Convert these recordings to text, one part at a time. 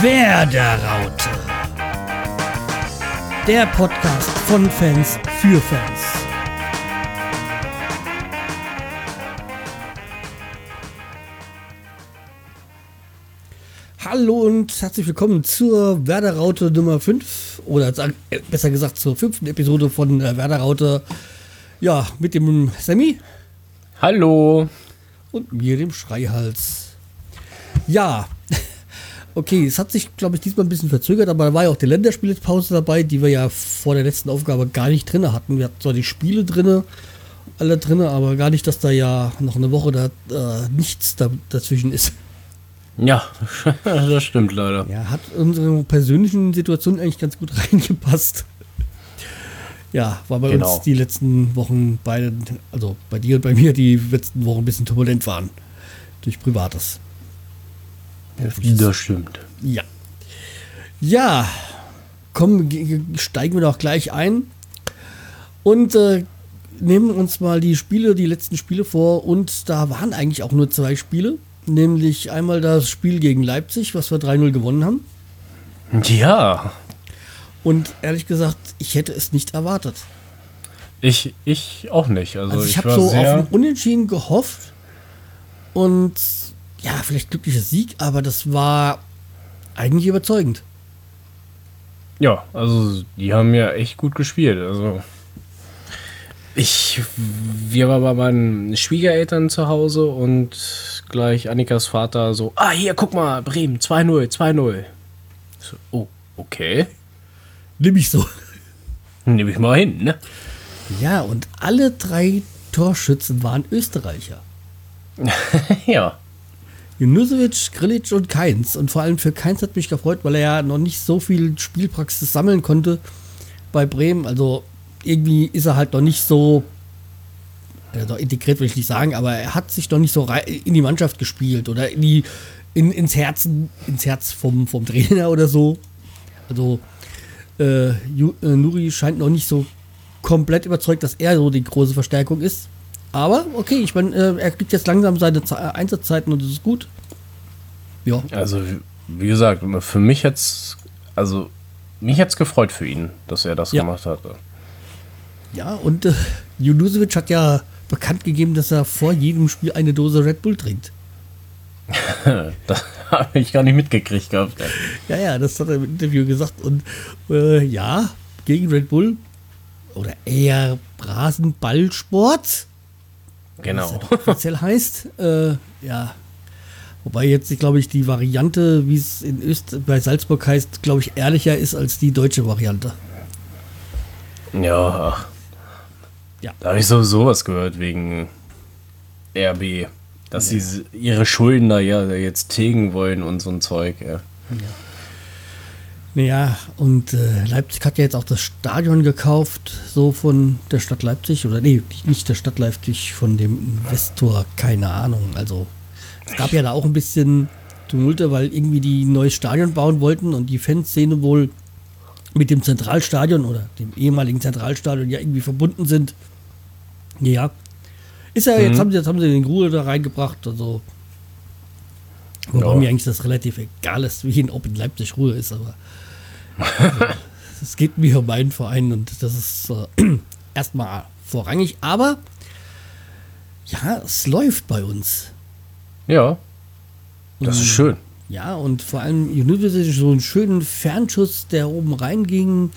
Werderaute. Der Podcast von Fans für Fans. Hallo und herzlich willkommen zur Werderaute Nummer 5 oder äh, besser gesagt zur fünften Episode von äh, Werderaute. Ja, mit dem Sammy. Hallo. Und mir, dem Schreihals. Ja, okay, es hat sich, glaube ich, diesmal ein bisschen verzögert, aber da war ja auch die Länderspielpause dabei, die wir ja vor der letzten Aufgabe gar nicht drin hatten. Wir hatten zwar die Spiele drin, alle drin, aber gar nicht, dass da ja noch eine Woche da äh, nichts da, dazwischen ist. Ja, das stimmt leider. Ja, hat unsere persönlichen Situation eigentlich ganz gut reingepasst. Ja, war bei genau. uns die letzten Wochen beide, also bei dir und bei mir, die letzten Wochen ein bisschen turbulent waren. Durch Privates. Das stimmt. Ja. Ja, kommen, steigen wir doch gleich ein und äh, nehmen uns mal die Spiele, die letzten Spiele vor. Und da waren eigentlich auch nur zwei Spiele. Nämlich einmal das Spiel gegen Leipzig, was wir 3-0 gewonnen haben. Ja. Und ehrlich gesagt, ich hätte es nicht erwartet. Ich, ich auch nicht. Also, also ich, ich habe so auf ein Unentschieden gehofft. Und ja, vielleicht glücklicher Sieg, aber das war eigentlich überzeugend. Ja, also die haben ja echt gut gespielt. Also ich, wir waren bei meinen Schwiegereltern zu Hause und gleich Annikas Vater so, ah hier, guck mal, Bremen, 2-0, 2-0. So, oh, okay. Nimm ich so. Nimm ich mal hin, ne? Ja, und alle drei Torschützen waren Österreicher. ja. Junusovic, Grilic und Keins. Und vor allem für Keins hat mich gefreut, weil er ja noch nicht so viel Spielpraxis sammeln konnte bei Bremen. Also irgendwie ist er halt noch nicht so also integriert, will ich nicht sagen, aber er hat sich noch nicht so in die Mannschaft gespielt oder in die, in, ins, Herzen, ins Herz vom, vom Trainer oder so. Also äh, äh, Nuri scheint noch nicht so komplett überzeugt, dass er so die große Verstärkung ist. Aber okay, ich meine, äh, er kriegt jetzt langsam seine Z Einsatzzeiten und das ist gut. Ja. Also, wie gesagt, für mich jetzt, also mich hat's gefreut für ihn, dass er das ja. gemacht hat. Ja, und äh, Junusovic hat ja bekannt gegeben, dass er vor jedem Spiel eine Dose Red Bull trinkt. das habe ich gar nicht mitgekriegt gehabt. Ja, ja, das hat er im Interview gesagt. Und äh, ja, gegen Red Bull oder eher Rasenballsport Genau. Was offiziell heißt. Äh, ja. Wobei jetzt, glaube ich, die Variante, wie es in Öst bei Salzburg heißt, glaube ich, ehrlicher ist als die deutsche Variante. Ja. Ja. Da habe ich sowieso was gehört wegen RB. Dass ja. sie ihre Schulden da ja jetzt tilgen wollen und so ein Zeug, ja. ja. Naja, und äh, Leipzig hat ja jetzt auch das Stadion gekauft, so von der Stadt Leipzig. Oder nee, nicht der Stadt Leipzig, von dem Investor, keine Ahnung. Also es gab ja da auch ein bisschen Tumulte, weil irgendwie die ein neues Stadion bauen wollten und die Fanszene wohl mit dem Zentralstadion oder dem ehemaligen Zentralstadion ja irgendwie verbunden sind. Ja. Ist ja, mhm. jetzt, haben sie, jetzt haben sie den Gruhe da reingebracht, also. Wobei ja. mir eigentlich das relativ egal ist, wie in, ob in Leipzig Ruhe ist, aber es geht mir um meinen Verein und das ist äh, erstmal vorrangig. Aber ja, es läuft bei uns. Ja. Das ist schön. Ja, und vor allem University so einen schönen Fernschuss, der oben reinging.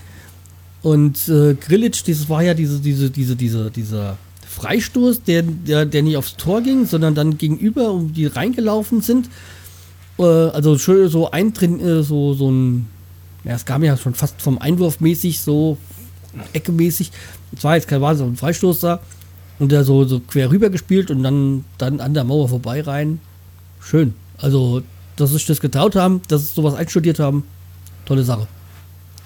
Und äh, Grillitsch, das war ja diese, diese, diese, diese, dieser Freistoß, der, der, der nicht aufs Tor ging, sondern dann gegenüber, um die reingelaufen sind. Äh, also schön so ein äh, so, so ein ja, es kam ja schon fast vom Einwurf mäßig, so Ecke mäßig. Es war jetzt kein Wahnsinn, ein Freistoß da. Und der so, so quer rüber gespielt und dann, dann an der Mauer vorbei rein. Schön. Also, dass sie sich das getraut haben, dass sie sowas einstudiert haben, tolle Sache.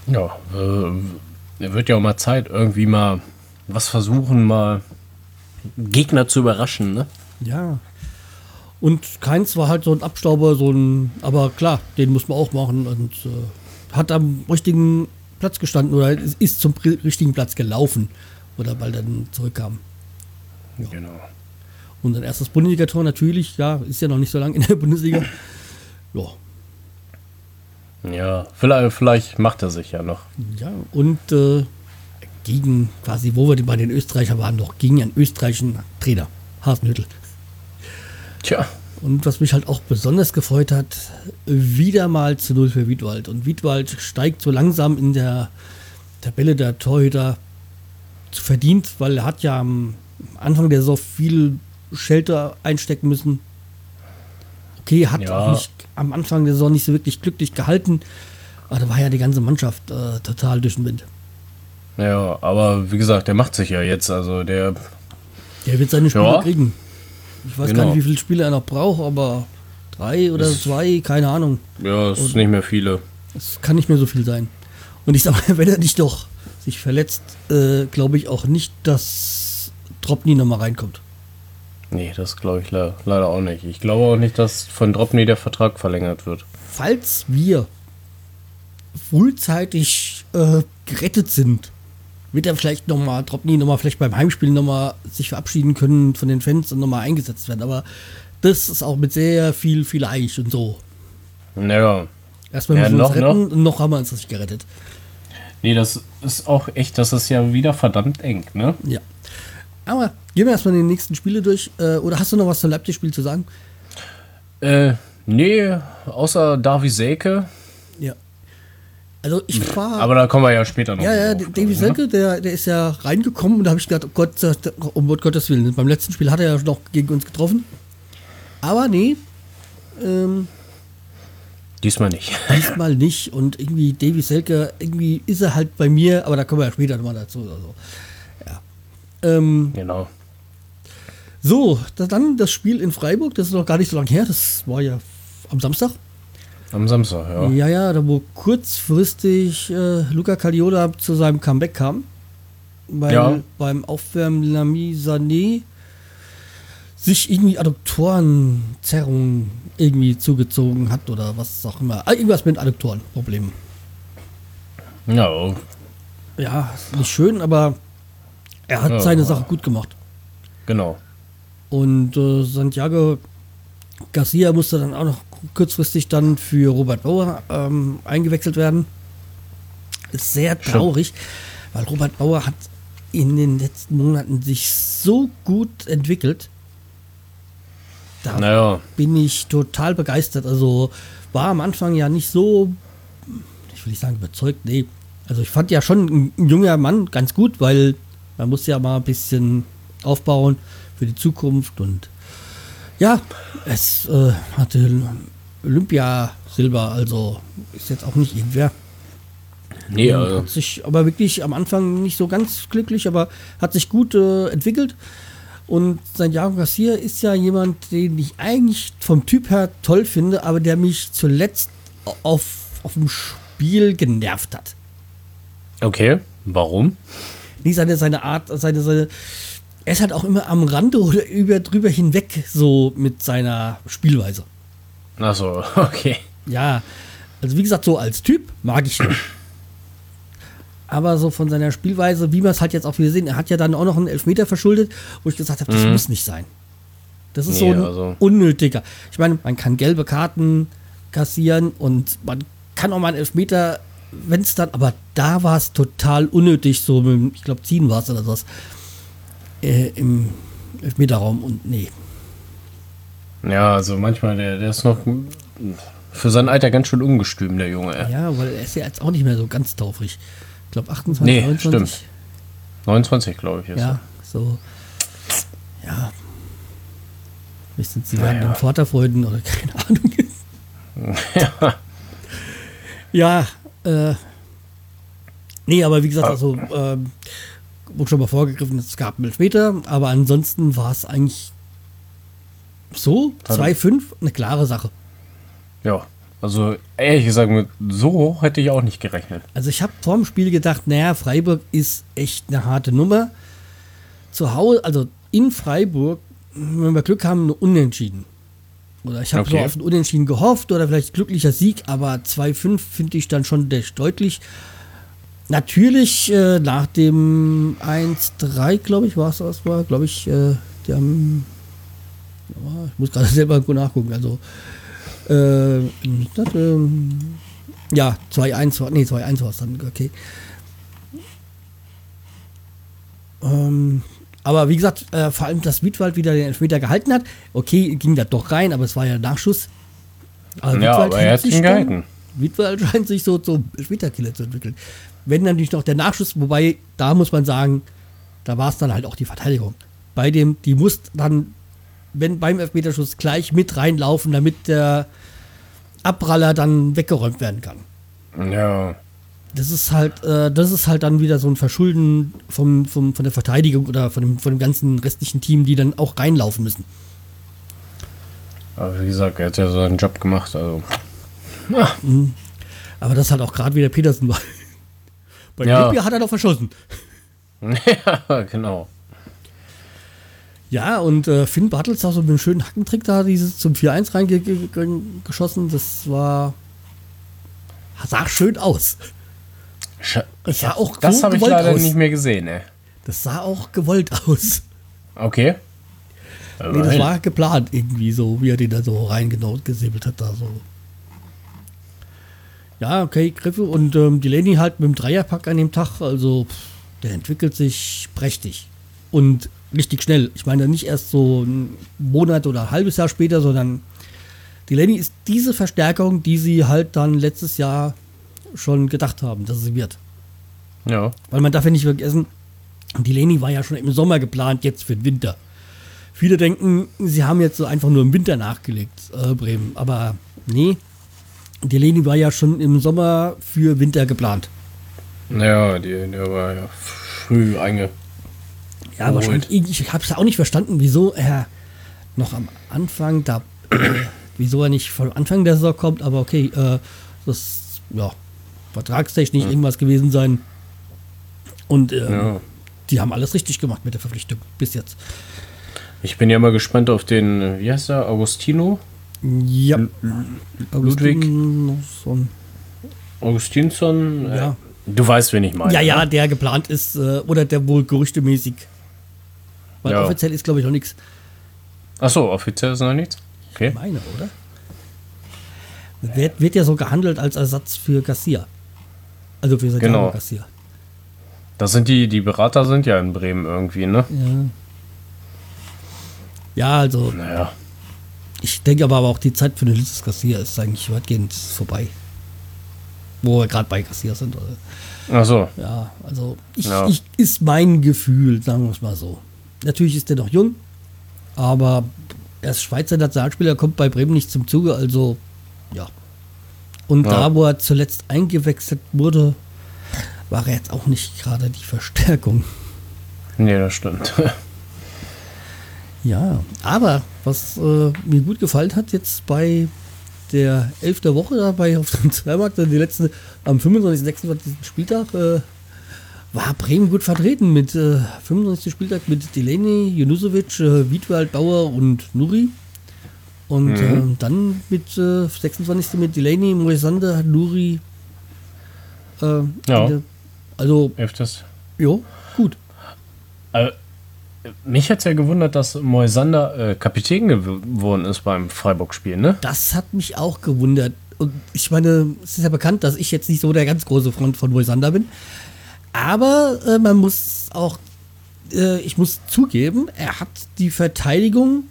Ja, äh, wird ja auch mal Zeit, irgendwie mal was versuchen, mal Gegner zu überraschen, ne? Ja. Und keins war halt so ein Abstauber, so ein, aber klar, den muss man auch machen und äh, hat am richtigen Platz gestanden oder ist zum richtigen Platz gelaufen oder weil dann zurückkam. Ja. Genau. Und sein erstes Bundesliga-Tor natürlich, ja, ist ja noch nicht so lange in der Bundesliga. Ja. Ja, vielleicht, vielleicht macht er sich ja noch. Ja, und äh, gegen quasi, wo wir bei den Österreichern waren, noch gegen einen österreichischen Trainer, Hasenhüttel. Tja. Und was mich halt auch besonders gefreut hat, wieder mal zu Null für Wiedwald. Und Wiedwald steigt so langsam in der Tabelle der Torhüter verdient, weil er hat ja am Anfang der Saison viel Shelter einstecken müssen. Okay, hat Ja. auch nicht am Anfang der Saison nicht so wirklich glücklich gehalten. Aber da war ja die ganze Mannschaft äh, total durch den Wind. Ja, aber wie gesagt, der macht sich ja jetzt. Also der. Der wird seine Spiele Ja. kriegen. Ich weiß Genau. gar nicht, wie viele Spiele er noch braucht, aber drei oder Ist- zwei, keine Ahnung. Ja, es ist nicht mehr viele. Es kann nicht mehr so viel sein. Und ich sag mal, wenn er nicht doch sich verletzt, äh, glaube ich auch nicht, dass Dropny nochmal reinkommt. Nee, das glaube ich le leider auch nicht. Ich glaube auch nicht, dass von Dropney der Vertrag verlängert wird. Falls wir frühzeitig äh, gerettet sind, wird er vielleicht nochmal, Dropny nochmal vielleicht beim Heimspiel nochmal sich verabschieden können von den Fans und nochmal eingesetzt werden. Aber das ist auch mit sehr viel vielleicht und so. Naja. Erstmal Ja, müssen wir noch, uns retten und noch haben wir uns nicht gerettet. Nee, das ist auch echt, das ist ja wieder verdammt eng, ne? Ja. Aber gehen wir erstmal die nächsten Spiele durch. Äh, oder hast du noch was zum Leipzig-Spiel zu sagen? Äh, nee, außer Davi Selke. Also ich war. Aber da kommen wir ja später noch. ja, ja, drauf, Davy glaub Selke, der, der ist ja reingekommen und da habe ich gedacht, oh Gott, um Gottes Willen. Beim letzten Spiel hat er ja noch gegen uns getroffen. Aber nee, ähm, ne? Diesmal nicht. diesmal nicht. Und irgendwie Davy Selke, irgendwie ist er halt bei mir, aber da kommen wir ja später nochmal dazu. Also, ja. Ähm, genau. so, dann das Spiel in Freiburg, das ist noch gar nicht so lange her, das war ja am Samstag. Am Samstag, ja. Ja, ja, da wo kurzfristig äh, Luca Caliola zu seinem Comeback kam. Weil Ja. beim Aufwärmen Lamy Sané sich irgendwie Adduktorenzerrung irgendwie zugezogen hat oder was auch immer. Ah, irgendwas mit Adduktorenproblemen. Ja, Ja, ist nicht schön, aber er hat Ja. seine Sache gut gemacht. genau. Und äh, Santiago Garcia musste dann auch noch kurzfristig dann für Robert Bauer ähm, eingewechselt werden. Ist sehr traurig, weil Robert Bauer hat in den letzten Monaten sich so gut entwickelt. Da Naja, bin ich total begeistert. Also war am Anfang ja nicht so, ich will nicht sagen überzeugt, nee. Also ich fand ja schon ein, ein junger Mann ganz gut, weil man muss ja mal ein bisschen aufbauen für die Zukunft und ja, es äh, hatte Olympia-Silber, also ist jetzt auch nicht irgendwer. nee, also, Hat sich aber wirklich am Anfang nicht so ganz glücklich, aber hat sich gut äh, entwickelt. Und Santiago Garcia ist ja jemand, den ich eigentlich vom Typ her toll finde, aber der mich zuletzt auf, auf dem Spiel genervt hat. okay. Warum? Nicht seine, seine Art, seine, seine. Er ist halt auch immer am Rande oder über, drüber hinweg so mit seiner Spielweise. Achso, okay. Ja, also wie gesagt, so als Typ mag ich ihn. Aber so von seiner Spielweise, wie wir es halt jetzt auch wieder sehen, er hat ja dann auch noch einen Elfmeter verschuldet, wo ich gesagt habe, das muss nicht sein. Das ist Nee, so ein also- unnötiger. Ich meine, man kann gelbe Karten kassieren und man kann auch mal einen Elfmeter, wenn es dann, aber da war es total unnötig, so mit, ich glaube, ziehen war es oder sowas, äh, im Elfmeterraum und nee. Ja, also manchmal, der, der ist noch für sein Alter ganz schön ungestüm, der Junge. ey. Ja, weil er ist ja jetzt auch nicht mehr so ganz taufrig. Ich glaube 28, Nee, 29. stimmt. 29, glaube ich, ist Ja, so. Ja. Wissen Sie, Naja. werden den Vater freuden oder keine Ahnung. er. ja, äh. Nee, aber wie gesagt, also, ähm, wurde schon mal vorgegriffen, es gab einen Elfmeter, aber ansonsten war es eigentlich so, Also- 2-5, eine klare Sache. ja, also ehrlich gesagt, mit so hoch hätte ich auch nicht gerechnet. Also ich habe vorm Spiel gedacht, naja, Freiburg ist echt eine harte Nummer. Zu Hause, also in Freiburg, wenn wir Glück haben, eine Unentschieden. Oder ich habe so Okay. auf einen Unentschieden gehofft oder vielleicht glücklicher Sieg, aber 2-5 finde ich dann schon deutlich. Natürlich äh, nach dem 1-3, glaube ich, war es das war, glaube ich, äh, die haben, ja, ich muss gerade selber nachgucken, also äh, das, ähm, Ja, 2-1 war, nee, 2-1 war es dann, okay. Ähm, aber wie gesagt, äh, vor allem, dass Wiedwald wieder den Elfmeter gehalten hat. Okay, ging das doch rein, aber es war ja Nachschuss. Aber ja, aber er hat ihn gehalten. Wiedwald scheint sich so zum Elfmeterkiller zu entwickeln. Wenn natürlich noch der Nachschuss, wobei, da muss man sagen, da war es dann halt auch die Verteidigung. Bei dem, die muss dann, wenn beim Elfmeterschuss gleich mit reinlaufen, damit der Abpraller dann weggeräumt werden kann. Ja. Das ist halt, äh, das ist halt dann wieder so ein Verschulden vom, vom, von der Verteidigung oder von dem, von dem ganzen restlichen Team, die dann auch reinlaufen müssen. Aber wie gesagt, er hat ja seinen Job gemacht, also. Ja. Mhm. Aber das hat auch gerade wieder Petersen war. Bei ja. Lippia hat er doch verschossen. ja, genau. Ja, und äh, Finn Bartels auch so mit einem schönen Hackentrick da dieses zum 4-1 reingeschossen. Das war. sah schön aus. Das sah auch Das so habe ich leider aus. nicht mehr gesehen, ey. Das sah auch gewollt aus. Okay. Nee, das war geplant irgendwie so, wie er den da so reingesäbelt hat da so. Ja, okay, Griffe und ähm, die Leni halt mit dem Dreierpack an dem Tag, also pff, der entwickelt sich prächtig und richtig schnell. Ich meine nicht erst so einen Monat oder ein halbes Jahr später, sondern die Lenny ist diese Verstärkung, die sie halt dann letztes Jahr schon gedacht haben, dass sie wird. Ja. Weil man darf ja nicht vergessen, die Leni war ja schon im Sommer geplant, jetzt für den Winter. Viele denken, sie haben jetzt so einfach nur im Winter nachgelegt, äh, Bremen. Aber nee, die Leni war ja schon im Sommer für Winter geplant. Ja, die, die war ja früh einge. Ja, wahrscheinlich. Ich habe es auch nicht verstanden, wieso er noch am Anfang da, wieso er nicht von Anfang der Saison kommt. Aber okay, äh, das ja vertragstechnisch ja. irgendwas gewesen sein. Und äh, ja. die haben alles richtig gemacht mit der Verpflichtung bis jetzt. Ich bin ja mal gespannt auf den, wie heißt er, Augustino? Ja. Ludwig. Augustinsson. Augustinsson. Äh, ja. Du weißt, wen ich meine. Ja, ja, ne? der geplant ist, äh, oder der wohl gerüchtemäßig. Weil ja. offiziell ist, glaube ich, noch nichts. Achso, offiziell ist noch nichts? Okay. Ich meine, oder? Wird, wird ja so gehandelt als Ersatz für Garcia. Also für Santiago genau. Garcia. Das sind die, die Berater sind ja in Bremen irgendwie, ne? Ja. Ja, also. Naja. Ich denke aber auch, die Zeit für den Ulysses Garcia ist eigentlich weitgehend vorbei. Wo wir gerade bei Garcia sind. Oder? Ach so. Ja, also ich, ja. ich, ist mein Gefühl, sagen wir es mal so. Natürlich ist der noch jung, aber er ist Schweizer Nationalspieler, kommt bei Bremen nicht zum Zuge, also ja. Und ja. da, wo er zuletzt eingewechselt wurde, war er jetzt auch nicht gerade die Verstärkung. Nee, das stimmt. Ja, aber was äh, mir gut gefallen hat, jetzt bei der 11. Woche da bei auf dem Zweimarkt, die letzte am 25. 26. Spieltag, äh, war Bremen gut vertreten mit äh, 95. Spieltag mit Delaney, Junusovic, äh, Wiedwald, Bauer und Nuri. Und mhm. äh, dann mit äh, 26. mit Delaney, Moisander, Nuri. Äh, ja. Also. Öfters. Jo, gut. Äh, mich hat es ja gewundert, dass Moisander äh, Kapitän geworden ist beim Freiburg-Spiel, ne? Das hat mich auch gewundert. Und ich meine, es ist ja bekannt, dass ich jetzt nicht so der ganz große Freund von Moisander bin. Aber äh, man muss auch, äh, ich muss zugeben, er hat die Verteidigung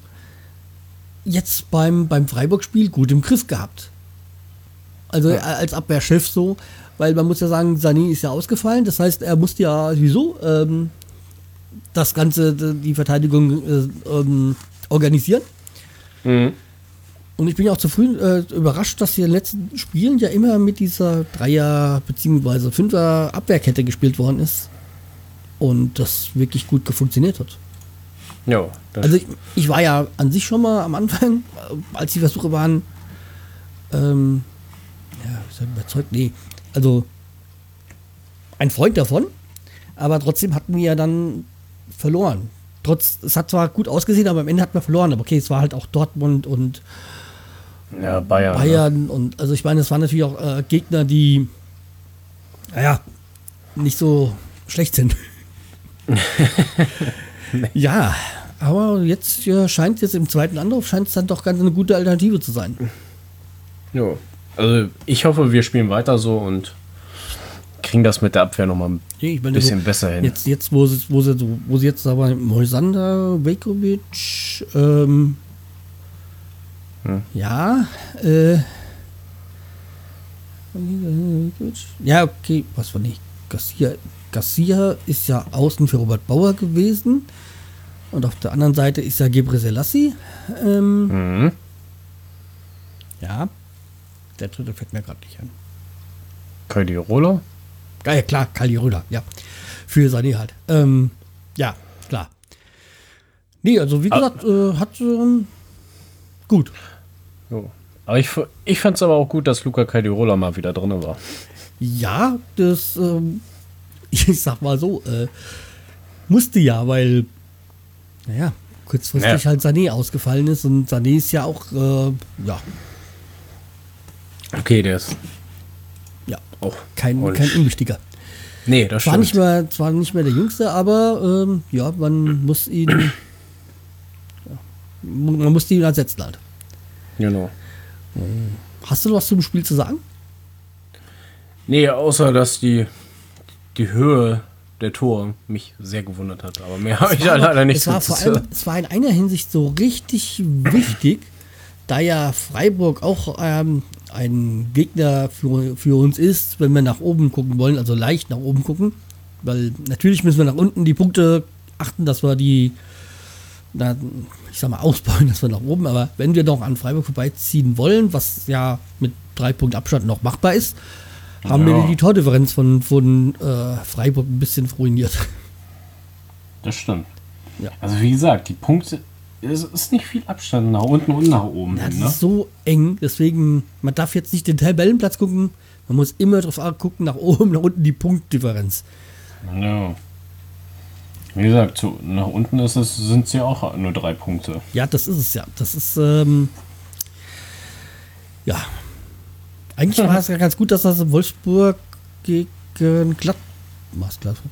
jetzt beim, beim Freiburg-Spiel gut im Griff gehabt. Also ja. als Abwehrchef so, weil man muss ja sagen, Sani ist ja ausgefallen. Das heißt, er musste ja sowieso ähm, das Ganze, die Verteidigung äh, ähm, organisieren. Mhm. Und ich bin ja auch zufrieden, äh, überrascht, dass hier in den letzten Spielen ja immer mit dieser Dreier- bzw. Fünfer-Abwehrkette gespielt worden ist. Und das wirklich gut funktioniert hat. Ja. Also ich, ich, war ja an sich schon mal am Anfang, als die Versuche waren, ähm, ja, überzeugt, nee, also ein Freund davon, aber trotzdem hatten wir ja dann verloren. Trotz, es hat zwar gut ausgesehen, aber am Ende hat man verloren. Aber okay, es war halt auch Dortmund und ja, Bayern. Bayern und also ich meine, es waren natürlich auch äh, Gegner, die naja, nicht so schlecht sind. ja, aber jetzt ja, scheint jetzt im zweiten Anlauf scheint es dann doch ganz eine gute Alternative zu sein. Ja. Also ich hoffe, wir spielen weiter so und kriegen das mit der Abwehr nochmal ein Nee, meine, bisschen so, besser hin. Jetzt, jetzt wo, sie, wo, sie, wo sie jetzt aber Moisander, Vekovic, ähm, Hm. ja, äh, ja, okay, was war nicht? Garcia, Garcia ist ja außen für Robert Bauer gewesen und auf der anderen Seite ist ja Gebre Selassie. Ähm, Mhm. ja, der dritte fällt mir gerade nicht an. Köldi Roller? Ja, ja, klar, Kali Röder, ja. Für Sané halt. Ähm, ja, klar. Nee, also wie gesagt, äh, hat ähm, gut. Jo. Aber ich, ich fand es aber auch gut, dass Luca Caldirola mal wieder drin war. Ja, das, ähm, ich sag mal so, äh, musste ja, weil, naja, kurzfristig Ja. halt Sané ausgefallen ist und Sané ist ja auch, äh, ja, Okay, der ist auch kein, Und- kein Unwichtiger. Nee, das stimmt. nicht, mehr, zwar nicht mehr der Jüngste, aber ähm, ja, man muss ihn, ja, man muss ihn ersetzen halt. Genau. Hast du noch was zum Spiel zu sagen? Nee, außer dass die, die Höhe der Tore mich sehr gewundert hat. Aber mehr habe ich da leider nicht es war vor zu allem, es war in einer Hinsicht so richtig wichtig, da ja Freiburg auch ähm, ein Gegner für, für uns ist, wenn wir nach oben gucken wollen, also leicht nach oben gucken. Weil natürlich müssen wir nach unten die Punkte achten, dass wir die, na, ich sag mal, ausbauen, dass wir nach oben, aber wenn wir doch an Freiburg vorbeiziehen wollen, was ja mit drei Punkten Abstand noch machbar ist, haben Ja. wir die Tordifferenz von, von äh, Freiburg ein bisschen ruiniert. Das stimmt. Ja. Also wie gesagt, die Punkte, es ist nicht viel Abstand nach unten und nach oben Ja, hin, das ne? ist so eng, deswegen, man darf jetzt nicht den Tabellenplatz gucken, man muss immer drauf gucken, nach oben, nach unten die Punktdifferenz. Ja. Wie gesagt, so, nach unten ist es, sind es ja auch nur drei Punkte. Ja, das ist es ja. Das ist, ähm, ja. Eigentlich war es ja ganz gut, dass das Wolfsburg gegen Gladbach,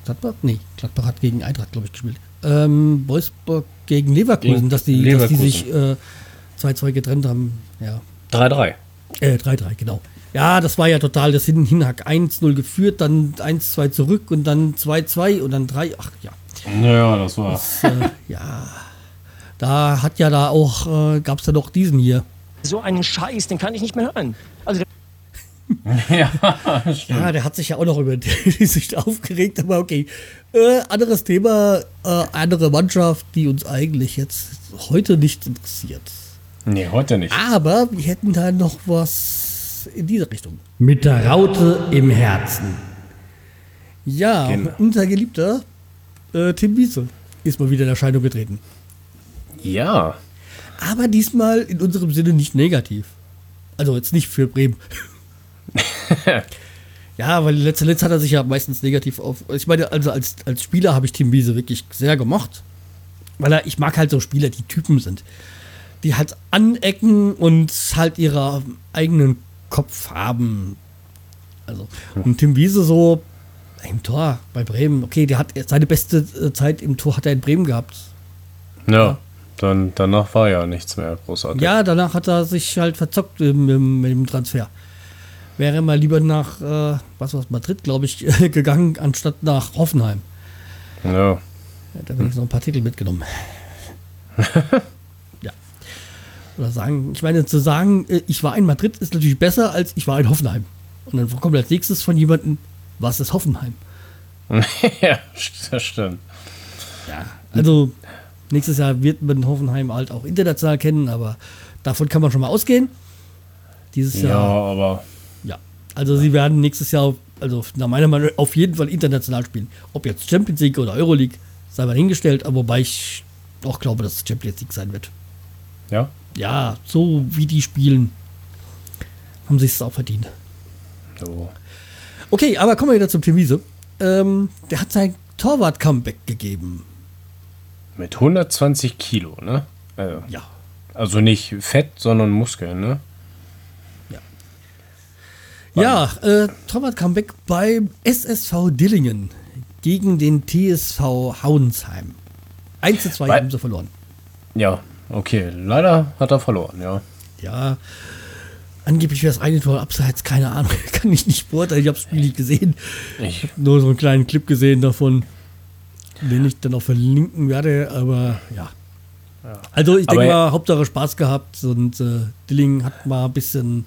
Gladbach? Nee, Gladbach hat gegen Eintracht, glaube ich, gespielt. Ähm, Wolfsburg gegen Leverkusen, Gegen dass die, dass die Leverkusen. sich äh, 2-2 getrennt haben. Ja, 3-3. Äh, 3-3, genau. Ja, das war ja total das Hin Hinhack. 1-0 geführt, dann 1-2 zurück und dann 2-2 und dann 3. Ach ja. Ja, das war. Das, äh, ja. Da hat ja da auch, äh, gab es ja noch diesen hier. So einen Scheiß, den kann ich nicht mehr hören. Also ja, Ja, der hat sich ja auch noch über die Sicht aufgeregt, aber okay. Äh, anderes Thema, äh, andere Mannschaft, die uns eigentlich jetzt heute nicht interessiert. Nee, heute nicht. Aber wir hätten da noch was in diese Richtung. Mit der Raute im Herzen. Ja, Genau. unser geliebter äh, Tim Wiese ist mal wieder in Erscheinung getreten. Ja. Aber diesmal in unserem Sinne nicht negativ. Also jetzt nicht für Bremen. ja, weil letzte Letzt hat er sich ja meistens negativ auf. Ich meine, also als, als Spieler habe ich Tim Wiese wirklich sehr gemocht. Weil er, ich mag halt so Spieler, die Typen sind. Die halt anecken und halt ihren eigenen Kopf haben. Also, und Tim Wiese so im Tor bei Bremen, okay, der hat seine beste äh, Zeit im Tor hat er in Bremen gehabt. Ja. Dann, danach war ja nichts mehr großartig. Ja, danach hat er sich halt verzockt im, im, mit dem Transfer. Wäre mal lieber nach, äh, was war's, Madrid, glaube ich, gegangen, anstatt nach Hoffenheim. Ja. Ja, da habe ich noch ein paar Titel mitgenommen. ja. Oder sagen, ich meine, zu sagen, äh, ich war in Madrid, ist natürlich besser, als ich war in Hoffenheim. Und dann kommt als nächstes von jemandem, was ist Hoffenheim? ja, das stimmt. Ja. Also, nächstes Jahr wird man Hoffenheim halt auch international kennen, aber davon kann man schon mal ausgehen. Dieses Ja, Jahr aber Ja, also sie werden nächstes Jahr, also nach meiner Meinung auf jeden Fall international spielen. Ob jetzt Champions League oder Euroleague, sei mal hingestellt, aber wobei ich auch glaube, dass es Champions League sein wird. ja. Ja, so wie die spielen, haben sie es auch verdient. So. Okay, aber kommen wir wieder zum Tim Wiese. Ähm, der hat sein Torwart-Comeback gegeben. Mit 120 Kilo, ne? Äh, Ja. also nicht Fett, sondern Muskeln, ne? Ja, äh, Torwart-Comeback beim SSV Dillingen gegen den TSV Hauensheim. 1 zu 2 Weil- haben sie verloren. Ja, okay. Leider hat er verloren, ja. Ja. Angeblich wäre das eine Tor abseits, keine Ahnung, kann ich nicht beurteilen, ich habe das Spiel nicht gesehen. Ich, Nur so einen kleinen Clip gesehen davon, den ich dann auch verlinken werde, aber ja. Also ich denke mal, Hauptsache Spaß gehabt und äh, Dilling hat mal ein bisschen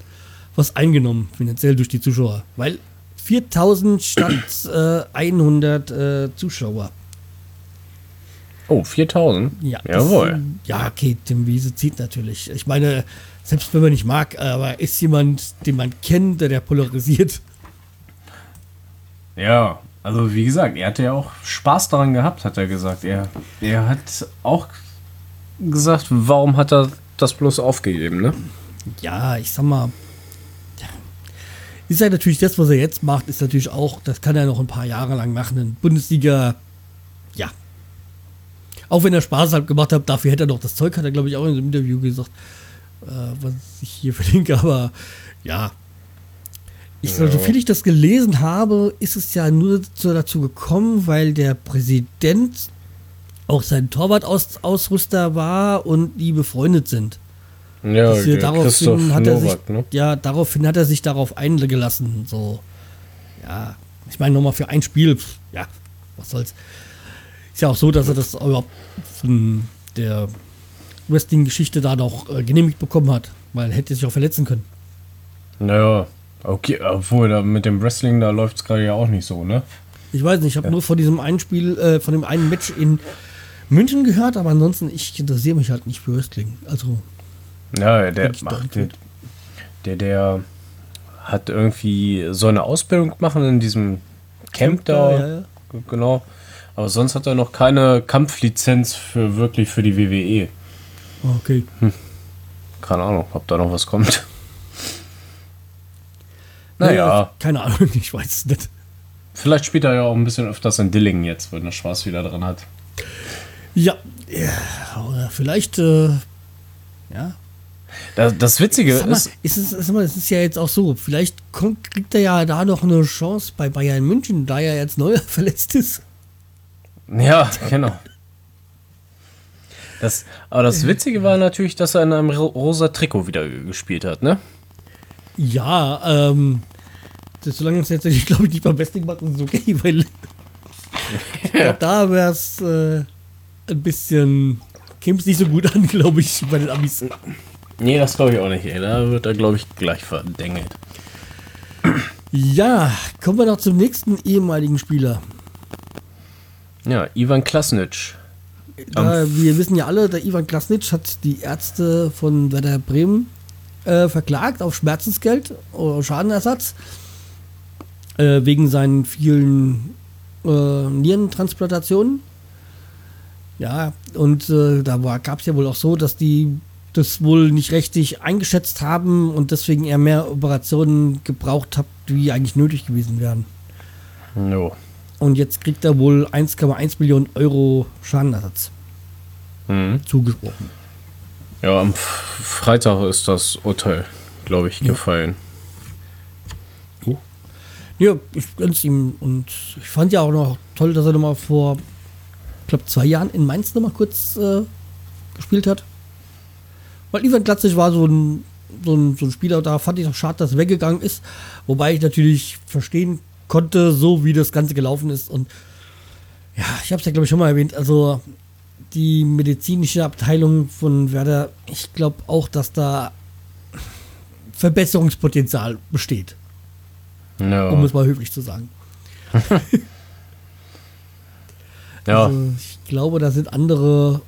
was eingenommen, finanziell durch die Zuschauer. Weil 4000 statt äh, 100 äh, Zuschauer. oh, 4000? Ja, das- Jawohl. ja, okay, Tim Wiese zieht natürlich. Ich meine, selbst wenn man nicht mag, aber ist jemand, den man kennt, der, der polarisiert. Ja, also wie gesagt, er hatte ja auch Spaß daran gehabt, hat er gesagt. Er, er hat auch gesagt, warum hat er das bloß aufgegeben, ne? Ja, ich sag mal. Ist ja natürlich das, was er jetzt macht, ist natürlich auch, das kann er noch ein paar Jahre lang machen. In Bundesliga, ja. Auch wenn er Spaß halt gemacht hat, dafür hätte er noch das Zeug, hat er, glaube ich, auch in einem Interview gesagt, äh, was ich hier verlinke, aber ja. Ich, Ja. So viel ich das gelesen habe, ist es ja nur dazu gekommen, weil der Präsident auch sein Torwart-Ausrüster war und die befreundet sind. Ja, der daraufhin hat er sich, Nowak, ne? ja, daraufhin hat er sich darauf eingelassen. So, ja, ich meine nochmal für ein Spiel, pf, ja, was soll's. Ist ja auch so, dass er das überhaupt von der Wrestling-Geschichte da noch äh, genehmigt bekommen hat, weil er hätte sich auch verletzen können. Naja, okay, obwohl da mit dem Wrestling, da läuft es gerade ja auch nicht so, ne? Ich weiß nicht, ich habe nur von diesem einen Spiel, äh, von dem einen Match in München gehört, aber ansonsten, ich interessiere mich halt nicht für Wrestling. Also, Ja, der macht, der, der, der hat irgendwie so eine Ausbildung machen in diesem Camp da. ja, ja. Genau. Aber sonst hat er noch keine Kampflizenz für wirklich für die WWE. okay. Keine Ahnung, ob da noch was kommt. Naja, Keine Ahnung, ich weiß es nicht. vielleicht spielt er ja auch ein bisschen öfters in Dillingen jetzt, wenn er Spaß wieder dran hat. Ja, ja vielleicht, äh, ja. Das, das Witzige mal, ist, ist es, sag mal, es ist ja jetzt auch so, vielleicht kommt, kriegt er ja da noch eine Chance bei Bayern München, da er jetzt neu verletzt ist. Ja, genau. Das, aber das Witzige war natürlich, dass er in einem ro- rosa Trikot wieder gespielt hat, ne? Ja, ähm, das, solange es jetzt, ich glaube, nicht beim Wrestling macht, ist es okay, weil ich glaub, da wäre es äh, ein bisschen, käme es nicht so gut an, glaube ich, bei den Amis. Nee, das glaube ich auch nicht, ey. Da wird er, glaube ich, gleich verdengelt. Ja, kommen wir noch zum nächsten ehemaligen Spieler. Ja, Ivan Klasnic. Da, wir wissen ja alle, der Ivan Klasnitsch hat die Ärzte von Werder Bremen äh, verklagt auf Schmerzensgeld oder Schadenersatz äh, wegen seinen vielen äh, Nierentransplantationen. Ja, und äh, da gab es ja wohl auch so, dass die das wohl nicht richtig eingeschätzt haben und deswegen er mehr Operationen gebraucht hat, wie eigentlich nötig gewesen wären. Jo. Und jetzt kriegt er wohl 1,1 Millionen Euro Schadenersatz Mhm. zugesprochen. Ja, am Freitag ist das Urteil, glaube ich, gefallen. Ja, ich gönn's ihm und ich fand ja auch noch toll, dass er nochmal vor, ich glaube, zwei Jahren in Mainz nochmal kurz äh, gespielt hat. Weil Ivan Glatzig war so ein, so, ein, so ein Spieler, da fand ich auch schade, dass er weggegangen ist. Wobei ich natürlich verstehen konnte, so wie das Ganze gelaufen ist. Und ja, ich habe es ja, glaube ich, schon mal erwähnt. Also die medizinische Abteilung von Werder, ich glaube auch, dass da Verbesserungspotenzial besteht Ja. um es mal höflich zu sagen. ja. Also ich glaube, da sind andere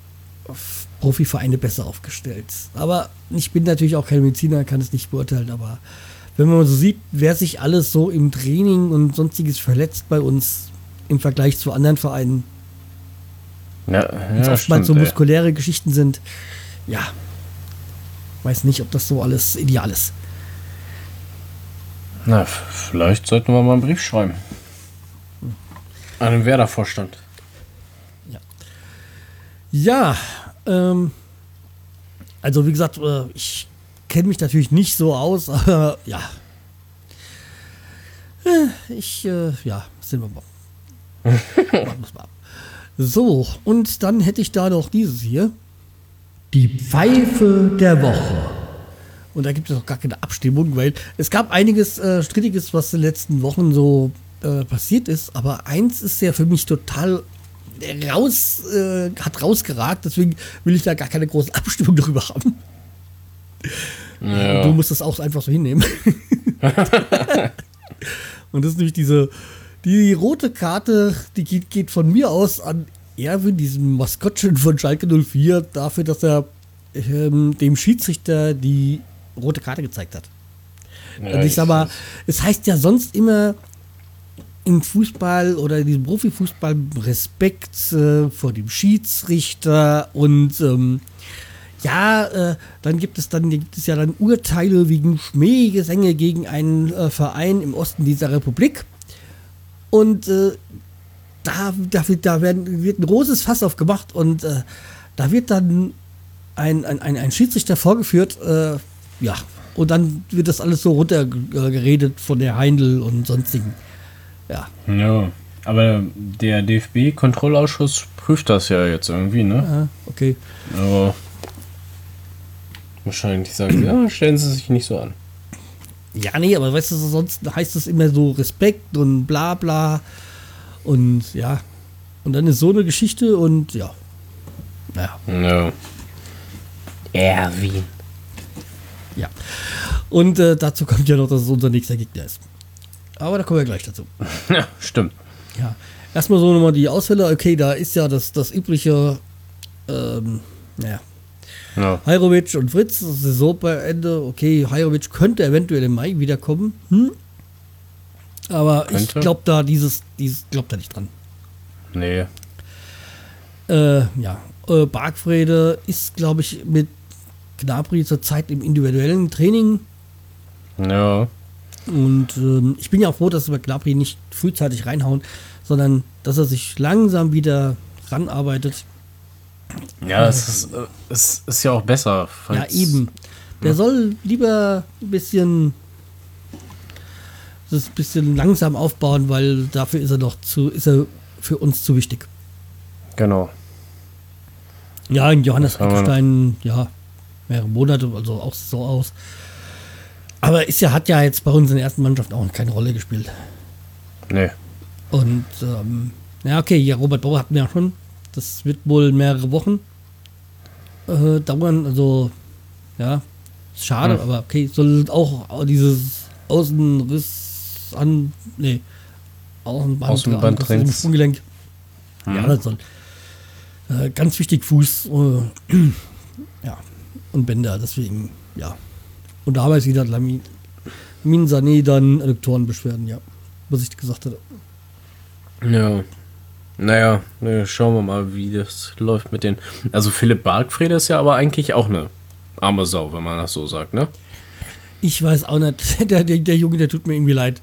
Profivereine besser aufgestellt. Aber ich bin natürlich auch kein Mediziner, kann es nicht beurteilen, aber wenn man so sieht, wer sich alles so im Training und sonstiges verletzt bei uns im Vergleich zu anderen Vereinen, ja, es ja oftmals so muskuläre Geschichten sind, ja, weiß nicht, ob das so alles ideal ist. Na, vielleicht sollten wir mal einen Brief schreiben. An den Werder-Vorstand. Ja, ähm, also wie gesagt, äh, ich kenne mich natürlich nicht so aus, aber ja. Äh, Ich, äh, ja, sind wir mal. So, und dann hätte ich da noch dieses hier. Die Pfeife der Woche. Und da gibt es auch gar keine Abstimmung, weil es gab einiges äh, Strittiges, was in den letzten Wochen so äh, passiert ist. Aber eins ist ja für mich total raus, äh, hat rausgeragt. Deswegen will ich da gar keine große Abstimmung darüber haben. Ja. Du musst das auch einfach so hinnehmen. Und das ist nämlich diese, die rote Karte, die geht, geht von mir aus an Erwin, diesem Maskottchen von Schalke 04, dafür, dass er ähm, dem Schiedsrichter die rote Karte gezeigt hat. Ja, Und ich sag mal, es heißt ja sonst immer im Fußball oder in diesem Profifußball Respekt äh, vor dem Schiedsrichter und ähm, ja, äh, dann gibt es dann gibt es ja dann Urteile wegen Schmähgesänge gegen einen äh, Verein im Osten dieser Republik und äh, da, da, wird, da werden, wird ein großes Fass aufgemacht und äh, da wird dann ein, ein, ein, ein Schiedsrichter vorgeführt, äh, ja, und dann wird das alles so runtergeredet von der Heindl und sonstigen. Ja, Ja. Aber der DFB-Kontrollausschuss prüft das ja jetzt irgendwie, ne? ah, okay. Aber wahrscheinlich sagen sie, ja, stellen sie sich nicht so an. Ja, nee, aber weißt du, so sonst heißt es immer so Respekt und bla bla. Und ja, und dann ist so eine Geschichte und ja. Naja, Ja. Erwin. ja. Und äh, dazu kommt ja noch, dass es unser nächster Gegner ist. Aber da kommen wir gleich dazu. Ja, stimmt. Ja, erstmal so nochmal die Ausfälle. Okay, da ist ja das, das übliche, ähm, naja, Ja. Hajrovic und Fritz, Saison bei Ende. Okay, Hajrovic könnte eventuell im Mai wiederkommen. Hm? Aber ich Könnte. glaube da dieses, dieses glaubt da nicht dran. Nee. Äh, ja, äh, Bargfrede ist, glaube ich, mit Gnabry zurzeit im individuellen Training. Ja. Und ähm, ich bin ja auch froh, dass wir Gnabry nicht frühzeitig reinhauen, sondern dass er sich langsam wieder ranarbeitet. Ja, es ist, äh, es ist ja auch besser. Ja, eben. Der soll lieber ein bisschen das ein bisschen langsam aufbauen, weil dafür ist er doch zu, ist er für uns zu wichtig. Genau. Ja, in Johannes noch? Eckstein, ja, mehrere Monate, also auch so aus. Aber ist ja, hat ja jetzt bei uns in der ersten Mannschaft auch keine Rolle gespielt. Nee. Und ähm, ja, okay, ja, Robert Bauer hatten wir ja schon. Das wird wohl mehrere Wochen äh, dauern. Also, ja, ist schade, Hm. aber okay, soll auch dieses Außenriss an, nee, Außenband, im Sprunggelenk. Ja, das soll. Äh, ganz wichtig, Fuß. Äh, ja, und Bänder, deswegen, ja. Und damals wieder Lamin, Lamin Sané dann Adduktorenbeschwerden, ja. Was ich gesagt hatte. Ja. Naja, ne, schauen wir mal, wie das läuft mit den. Also Philipp Bargfrede ist ja aber eigentlich auch eine arme Sau, wenn man das so sagt, ne? Ich weiß auch nicht. Der, der, der Junge, der tut mir irgendwie leid.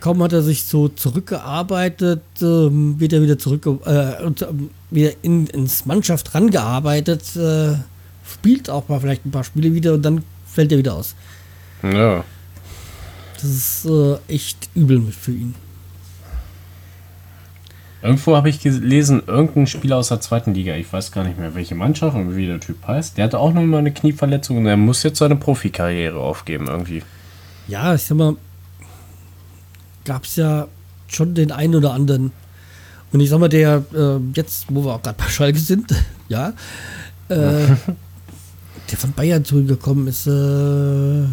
Kaum hat er sich so zurückgearbeitet, ähm, wird er wieder zurück, äh, und, ähm, wieder in, ins Mannschaft rangearbeitet, äh, spielt auch mal vielleicht ein paar Spiele wieder und dann fällt er wieder aus. Ja. Das ist äh, echt übel für ihn. Irgendwo habe ich gelesen, irgendein Spieler aus der zweiten Liga, ich weiß gar nicht mehr, welche Mannschaft und wie der Typ heißt, der hatte auch noch mal eine Knieverletzung und er muss jetzt seine Profikarriere aufgeben irgendwie. Ja, ich sag mal, gab es ja schon den einen oder anderen. Und ich sag mal, der äh, jetzt, wo wir auch gerade bei Schalke sind, ja, äh, der von Bayern zurückgekommen ist, äh,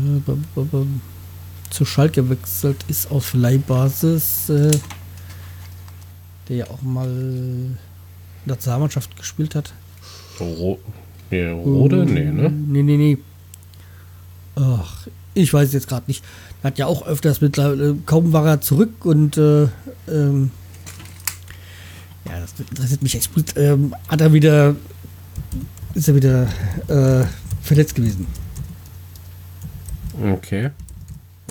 zu Schalke gewechselt ist auf Leihbasis, äh, der ja auch mal in der Nationalmannschaft gespielt hat. Ro nee, Rode? Nee, ne? Nee, nee, nee. Ach, ich weiß jetzt gerade nicht. Er hat ja auch öfters mittlerweile, kaum war er zurück und äh, ähm, ja, das interessiert mich echt gut. Ähm, hat er wieder, ist er wieder äh, verletzt gewesen. Okay.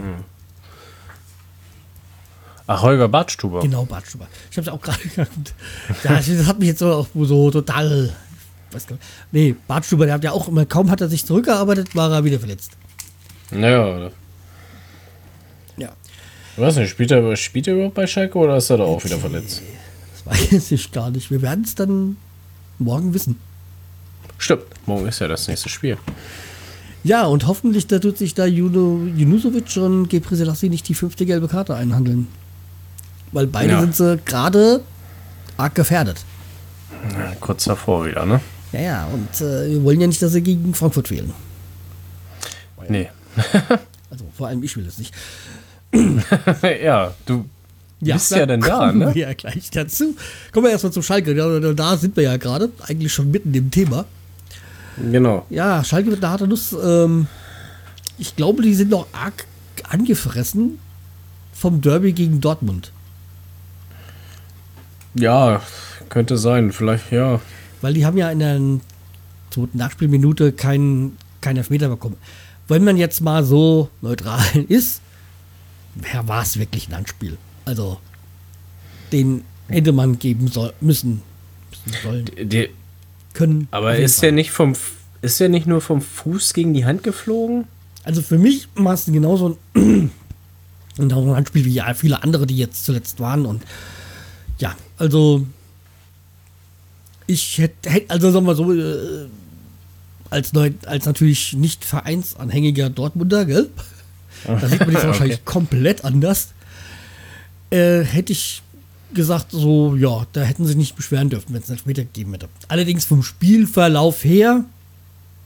Hm. Ach, Holger Badstuber. Genau, Bartstuber. Ich habe es auch gerade gedacht. Ja, das hat mich jetzt so, auch so total. Nicht. Nee, Bartstuber, der hat ja auch immer, kaum hat er sich zurückgearbeitet, war er wieder verletzt. Ja, Ja. ich weiß nicht, spielt er, spielt er überhaupt bei Schalke oder ist er da auch wieder verletzt? Das weiß ich gar nicht. Wir werden es dann morgen wissen. Stimmt, morgen ist ja das nächste Spiel. Ja, und hoffentlich da tut sich da Juno, Junusovic und Gebre Selassie nicht die fünfte gelbe Karte einhandeln. Weil beide Ja. sind sie gerade arg gefährdet. Ja, kurz davor wieder, ne? Ja, ja, und äh, wir wollen ja nicht, dass sie gegen Frankfurt wählen. Nee. Also vor allem ich will es nicht. ja, du bist ja denn da, ne? ja gleich dazu. Kommen wir erstmal zum Schalke. Da, da, da sind wir ja gerade, eigentlich schon mitten im Thema. Genau. Ja, Schalke mit einer harten Nuss. Ähm, ich glaube, die sind noch arg angefressen vom Derby gegen Dortmund. Ja, könnte sein. Vielleicht, ja. Weil die haben ja in der zweiten Nachspielminute keinen keinen Elfmeter bekommen. Wenn man jetzt mal so neutral ist, wer war es wirklich ein Anspiel? Also, den hätte man geben soll, müssen, müssen sollen, Die, können. aber ist der nicht vom ist der nicht nur vom Fuß gegen die Hand geflogen? Also für mich war es genauso ein, genauso ein Anspiel wie viele andere, die jetzt zuletzt waren. Und ja, also ich hätte, hätt, also sagen wir so, äh, als, neu, als natürlich nicht vereinsanhängiger Dortmunder, gell? Da sieht man das wahrscheinlich komplett anders. Äh, hätte ich gesagt, so, ja, da hätten sie nicht beschweren dürfen, wenn es einen Elfmeter gegeben hätte. Allerdings vom Spielverlauf her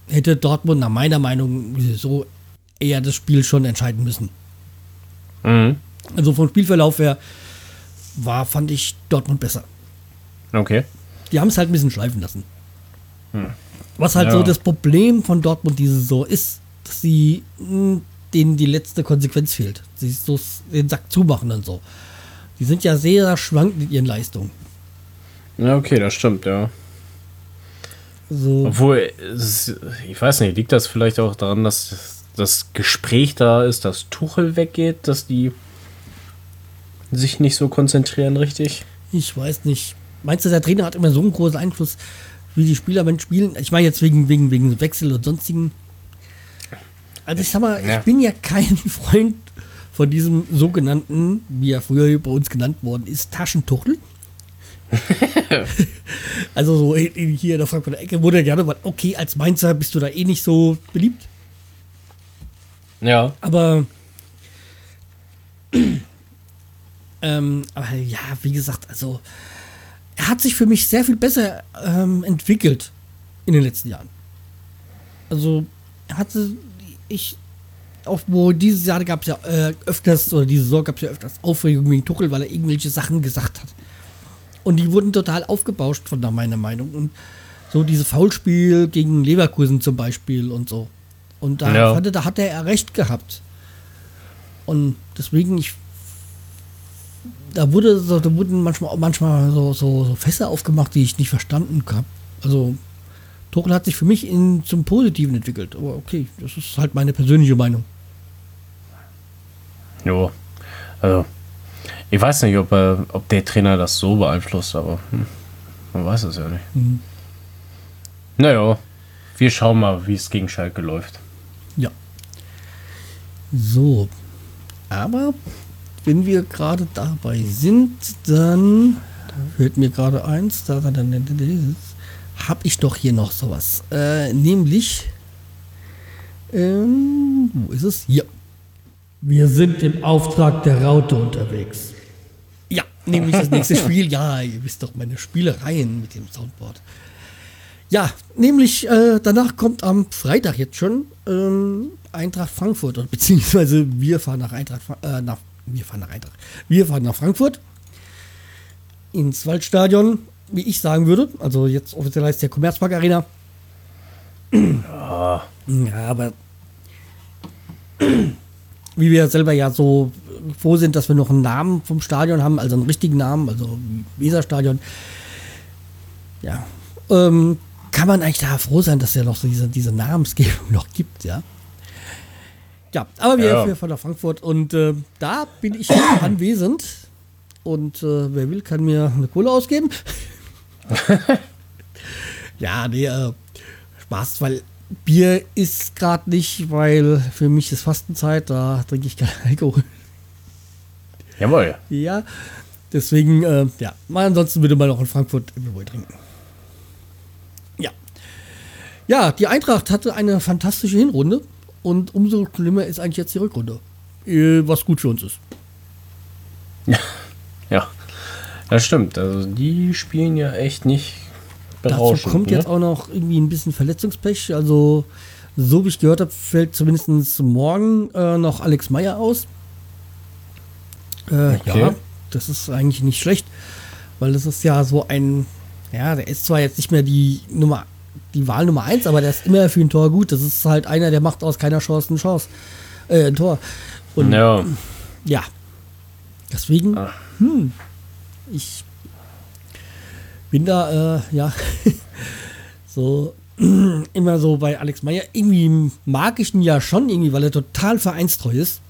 hätte Dortmund nach meiner Meinung so eher das Spiel schon entscheiden müssen. Mhm. Also vom Spielverlauf her war, fand ich Dortmund besser. Okay. Die haben es halt ein bisschen schleifen lassen. Was halt Ja. so das Problem von Dortmund diese Saison ist, dass sie mh, denen die letzte Konsequenz fehlt. Sie so den Sack zumachen und so. Die sind ja sehr schwankend in ihren Leistungen. Ja, okay, das stimmt, ja. So, Obwohl, ich weiß nicht, liegt das vielleicht auch daran, dass das Gespräch da ist, dass Tuchel weggeht, dass die sich nicht so konzentrieren richtig? ich weiß nicht. Meinst du, der Trainer hat immer so einen großen Einfluss, wie die Spieler wenn spielen? Ich meine jetzt wegen, wegen, wegen Wechsel und sonstigen. Also ich sag mal, Ja. ich bin ja kein Freund von diesem sogenannten, wie er früher bei uns genannt worden ist, Taschentuchel. also so hier in der Frankfurter Ecke wurde gerne mal, okay, als Mainzer bist du da eh nicht so beliebt. Ja. Aber, ähm, aber ja, wie gesagt, also er hat sich für mich sehr viel besser ähm, entwickelt in den letzten Jahren. Also er hatte, ich, wo dieses Jahr gab es ja äh, öfters, oder diese Saison gab es ja öfters Aufregung wegen Tuchel, weil er irgendwelche Sachen gesagt hat. Und die wurden total aufgebauscht von da meiner Meinung. Und so dieses Foulspiel gegen Leverkusen zum Beispiel und so. Und da, Ja. er, da hat er recht gehabt. Und deswegen, ich. Da wurde so, da wurden manchmal, manchmal so, so, so Fässer aufgemacht, die ich nicht verstanden habe. Also, Tuchel hat sich für mich in, zum Positiven entwickelt. Aber okay, das ist halt meine persönliche Meinung. Jo. Also, ich weiß nicht, ob, er, ob der Trainer das so beeinflusst, aber hm, man weiß es ja nicht. Naja, wir schauen mal, wie es gegen Schalke läuft. Ja. So. Aber wenn wir gerade dabei sind, dann fällt mir gerade eins, da habe ich doch hier noch sowas. Äh, nämlich, ähm, wo ist es? Hier. Wir sind im Auftrag der Raute unterwegs. Ja, nämlich das nächste Spiel. Ja, ihr wisst doch meine Spielereien mit dem Soundboard. Ja, nämlich äh, danach kommt am Freitag jetzt schon ähm, Eintracht Frankfurt, oder beziehungsweise wir fahren nach Eintracht, äh, nach, wir fahren nach Eintracht, wir fahren nach Frankfurt ins Waldstadion, wie ich sagen würde. Also jetzt offiziell heißt der Commerzpark Arena. Ja, aber wie wir selber ja so froh sind, dass wir noch einen Namen vom Stadion haben, also einen richtigen Namen, also Weserstadion. Ja, ähm, kann man eigentlich da froh sein, dass es ja noch so diese, diese Namensgebung noch gibt, ja. Ja, aber wir, Ja. fahren nach Frankfurt und äh, da bin ich anwesend und äh, wer will, kann mir eine Kohle ausgeben. ja, nee, äh, Spaß, weil Bier ist gerade nicht, weil für mich ist Fastenzeit, da trinke ich keinen Alkohol. Jawohl. Ja, deswegen, äh, ja, mal ansonsten würde man auch in Frankfurt Appleboy trinken. Ja. Ja, die Eintracht hatte eine fantastische Hinrunde und umso schlimmer ist eigentlich jetzt die Rückrunde. Äh, was gut für uns ist. Ja, das stimmt. Also die spielen ja echt nicht Dazu berauschend. kommt ne? jetzt auch noch irgendwie ein bisschen Verletzungspech. Also, so wie ich gehört habe, fällt zumindest morgen äh, noch Alex Meyer aus. Äh, Okay. Ja, das ist eigentlich nicht schlecht, weil das ist ja so ein, ja, der ist zwar jetzt nicht mehr die Nummer, die Wahl Nummer eins, aber der ist immer für ein Tor gut. Das ist halt einer, der macht aus keiner Chance eine Chance, äh, ein Tor. Und Ja, ja, deswegen, Ah. hm, ich bin da, äh, ja, so immer so bei Alex Meyer. Irgendwie mag ich ihn ja schon, irgendwie, weil er total vereinstreu ist.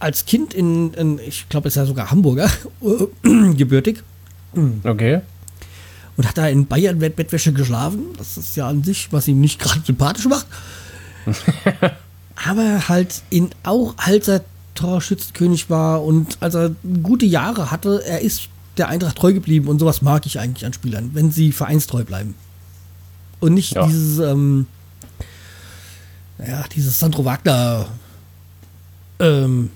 Als Kind in, in ich glaube, ist er sogar Hamburger, gebürtig, okay. und hat da in Bayern Bett- Bettwäsche geschlafen. Das ist ja an sich, was ihm nicht gerade sympathisch macht. Aber halt in auch als er Torschützenkönig war und als er gute Jahre hatte, er ist der Eintracht treu geblieben und sowas mag ich eigentlich an Spielern, wenn sie vereinstreu bleiben. Und nicht Ja. dieses, ähm, ja, dieses Sandro Wagner ähm,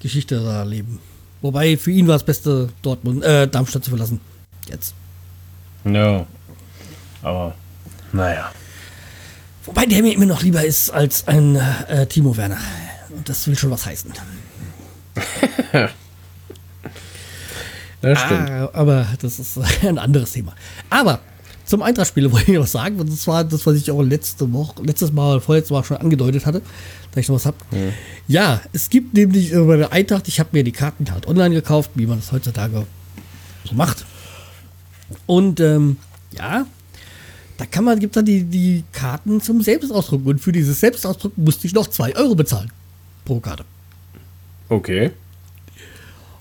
Geschichte da leben. Wobei für ihn war das Beste, Dortmund, äh, Darmstadt zu verlassen. Jetzt. Ja. Aber, naja. Wobei der mir immer noch lieber ist als ein äh, Timo Werner. Und das will schon was heißen. Das stimmt. Ah, aber das ist ein anderes Thema. Aber zum Eintracht-Spiel wollte ich noch sagen, und das war das, was ich auch letzte Woche, letztes Mal, vorletztes Mal schon angedeutet hatte, da ich noch was habe. Ja, es gibt nämlich äh, bei der Eintracht, ich habe mir die Karten halt online gekauft, wie man das heutzutage so macht. Und ähm, ja, da kann man, gibt dann die, die Karten zum Selbstausdrucken. Und für dieses Selbstausdrucken musste ich noch 2 Euro bezahlen pro Karte. Okay.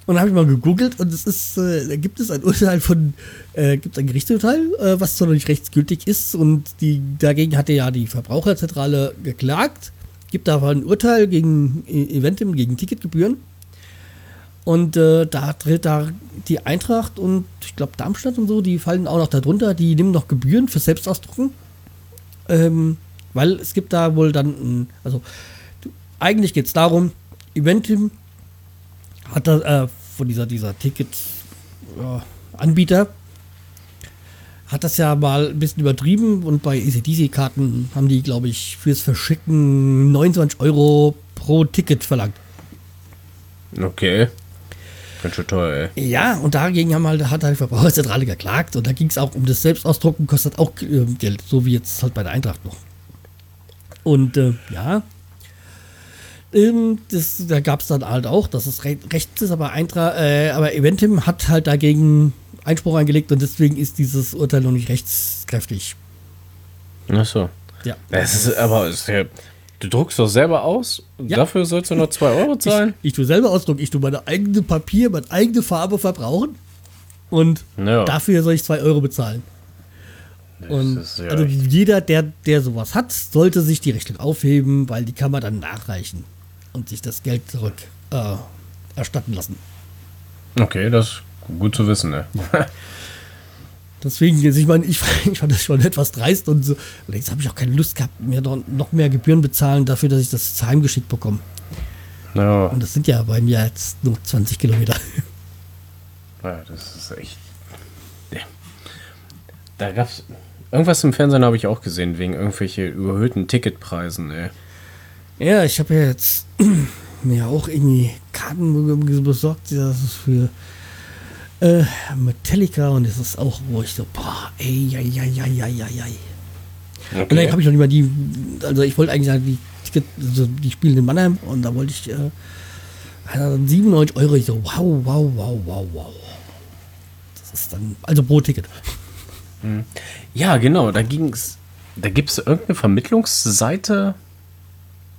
Und dann habe ich mal gegoogelt und es ist, äh, da gibt es ein Urteil von, äh, gibt ein Gerichtsurteil, äh, was zwar noch nicht rechtsgültig ist und die, dagegen hatte ja die Verbraucherzentrale geklagt. Gibt aber ein Urteil gegen E- Eventim, gegen Ticketgebühren. Und äh, da tritt da die Eintracht und ich glaube Darmstadt und so, die fallen auch noch darunter, die nehmen noch Gebühren für Selbstausdrucken. Ähm, weil es gibt da wohl dann, ein, also eigentlich geht es darum, Eventim hat da, äh, von dieser, dieser Ticket-Anbieter hat das ja mal ein bisschen übertrieben und bei ECDC-Karten haben die, glaube ich, fürs Verschicken 29 Euro pro Ticket verlangt. Okay. Ganz schön teuer, ey. Ja, und dagegen haben halt, hat halt die Verbraucherzentrale geklagt und da ging es auch um das Selbstausdrucken, kostet auch äh, Geld, so wie jetzt halt bei der Eintracht noch. Und äh, ja, ähm, das, da gab es dann halt auch, dass es re rechts ist, aber Eintracht, äh, aber Eventim hat halt dagegen Einspruch eingelegt und deswegen ist dieses Urteil noch nicht rechtskräftig. Achso. Ja. Das ist aber, ist ja, du druckst doch selber aus und Ja. dafür sollst du noch 2 Euro zahlen? Ich, ich tue selber Ausdruck, ich tue meine eigene Papier, meine eigene Farbe verbrauchen und Ja. dafür soll ich 2 Euro bezahlen. Und ist ja also jeder, der, der sowas hat, sollte sich die Rechnung aufheben, weil die kann man dann nachreichen und sich das Geld zurück äh, erstatten lassen. Okay, das ist gut zu wissen, ne? Deswegen, ich meine, ich, ich fand das schon etwas dreist und so. Und jetzt habe ich auch keine Lust gehabt, mir noch mehr Gebühren bezahlen dafür, dass ich das heimgeschickt bekomme. Ja, Und das sind ja bei mir jetzt nur 20 Kilometer. ja das ist echt. Ja. Da gab's. Irgendwas im Fernsehen habe ich auch gesehen, wegen irgendwelche überhöhten Ticketpreisen, ey. Ja, ich habe ja jetzt mir auch irgendwie Karten besorgt, das ist für äh, Metallica und das ist auch, wo ich so, boah, ey, ei, ei, ei, ei, ei, ei. Und dann habe ich noch nicht mal die, also ich wollte eigentlich sagen, die also die spielen in Mannheim und da wollte ich äh, also 97 Euro, ich so, wow, wow, wow, wow, wow. Das ist dann, also pro Ticket. Ja, genau, da ging's. Da gibt es irgendeine Vermittlungsseite.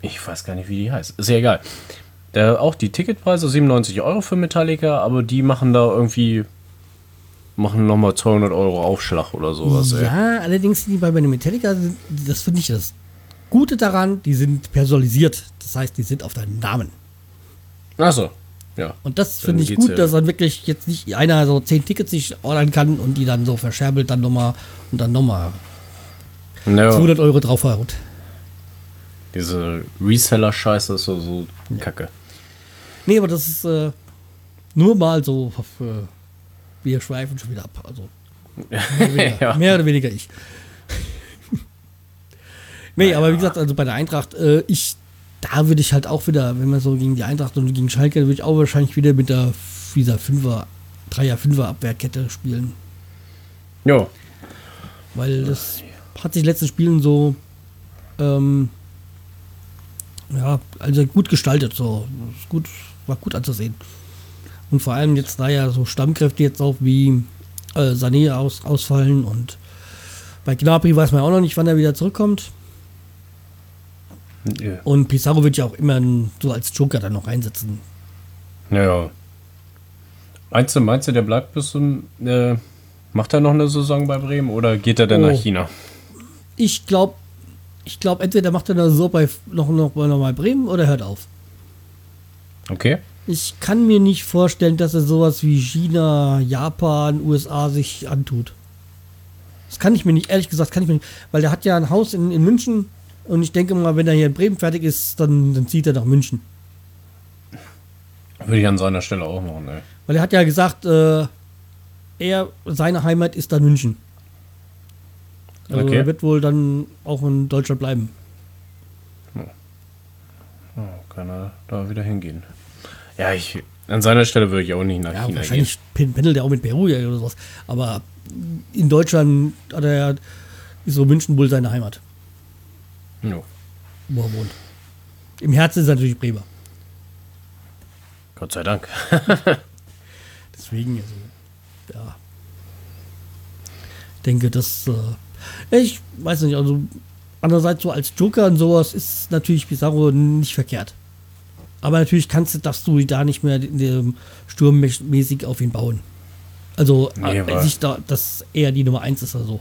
Ich weiß gar nicht, wie die heißt. Ist ja egal. Da auch die Ticketpreise 97 Euro für Metallica, aber die machen da irgendwie. Machen nochmal 200 Euro Aufschlag oder sowas, ey. Ja, allerdings sind die bei, den Metallica, das finde ich das Gute daran, die sind personalisiert. Das heißt, die sind auf deinen Namen. Achso, ja. Und das finde ich gut, ja. dass dann wirklich jetzt nicht einer so zehn Tickets sich ordern kann und die dann so verscherbelt dann nochmal und dann nochmal Ja, 200 Euro draufhaut. Diese Reseller-Scheiße ist so, so kacke. Nee, aber das ist äh, nur mal so. Äh, wir schweifen schon wieder ab. Also mehr oder weniger, Ja. mehr oder weniger ich. nee, aber wie gesagt, also bei der Eintracht, äh, ich, da würde ich halt auch wieder, wenn man so gegen die Eintracht und gegen Schalke, würde ich auch wahrscheinlich wieder mit der dieser Fünfer, Dreier, Fünfer Abwehrkette spielen. Ja, Weil das hat sich letzten Spielen so, ähm, ja, also gut gestaltet, so. Ist gut, war gut anzusehen. Und vor allem jetzt, da ja so Stammkräfte jetzt auch wie äh, Sané aus, ausfallen und bei Gnabry weiß man auch noch nicht, wann er wieder zurückkommt. ja. Und Pizarro wird ja auch immer so als Joker dann noch einsetzen. ja. Meinst du, meinst du, der bleibt bis zum. Äh, macht er noch eine Saison bei Bremen oder geht er dann Oh. nach China? Ich glaube, ich glaube, entweder macht er das so bei noch, noch, noch mal Bremen oder hört auf. Okay. Ich kann mir nicht vorstellen, dass er sowas wie China, Japan, USA sich antut. Das kann ich mir nicht, ehrlich gesagt, kann ich mir nicht, weil der hat ja ein Haus in, in München und ich denke mal, wenn er hier in Bremen fertig ist, dann, dann zieht er nach München. Würde ich an seiner Stelle auch machen, ey. Weil er hat ja gesagt, äh, er, seine Heimat ist dann München. Also Okay. er wird wohl dann auch in Deutschland bleiben. Oh, kann er da wieder hingehen. Ja, ich. An seiner Stelle würde ich auch nicht nach Ja, China gehen. wahrscheinlich pen- pendelt er auch mit Peru oder sowas. Aber in Deutschland hat er ist so München wohl seine Heimat. Jo. wo er wohnt. Im Herzen ist er natürlich Bremer. Gott sei Dank. Deswegen, also, ja. Denke, dass, äh, ich weiß nicht, also, andererseits so als Joker und sowas ist natürlich Pizarro nicht verkehrt. Aber natürlich kannst du, darfst du da nicht mehr in dem sturmmäßig auf ihn bauen. Also, Nee, äh, sich da, dass er die Nummer eins ist oder so.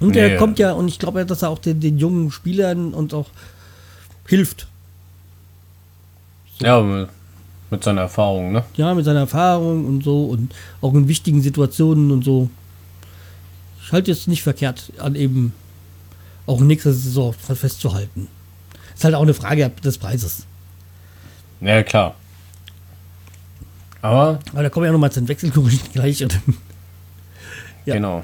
Und er Nee. kommt ja, und ich glaube, dass er auch den, den jungen Spielern und auch hilft. Ja, mit, mit seiner Erfahrung, ne? ja, mit seiner Erfahrung und so und auch in wichtigen Situationen und so. Ich halte jetzt nicht verkehrt an eben auch nächste Saison festzuhalten. Ist halt auch eine Frage des Preises. Ja, klar. Aber, Aber da kommen wir ja nochmal zu den Wechselkursen gleich. Und Ja. genau.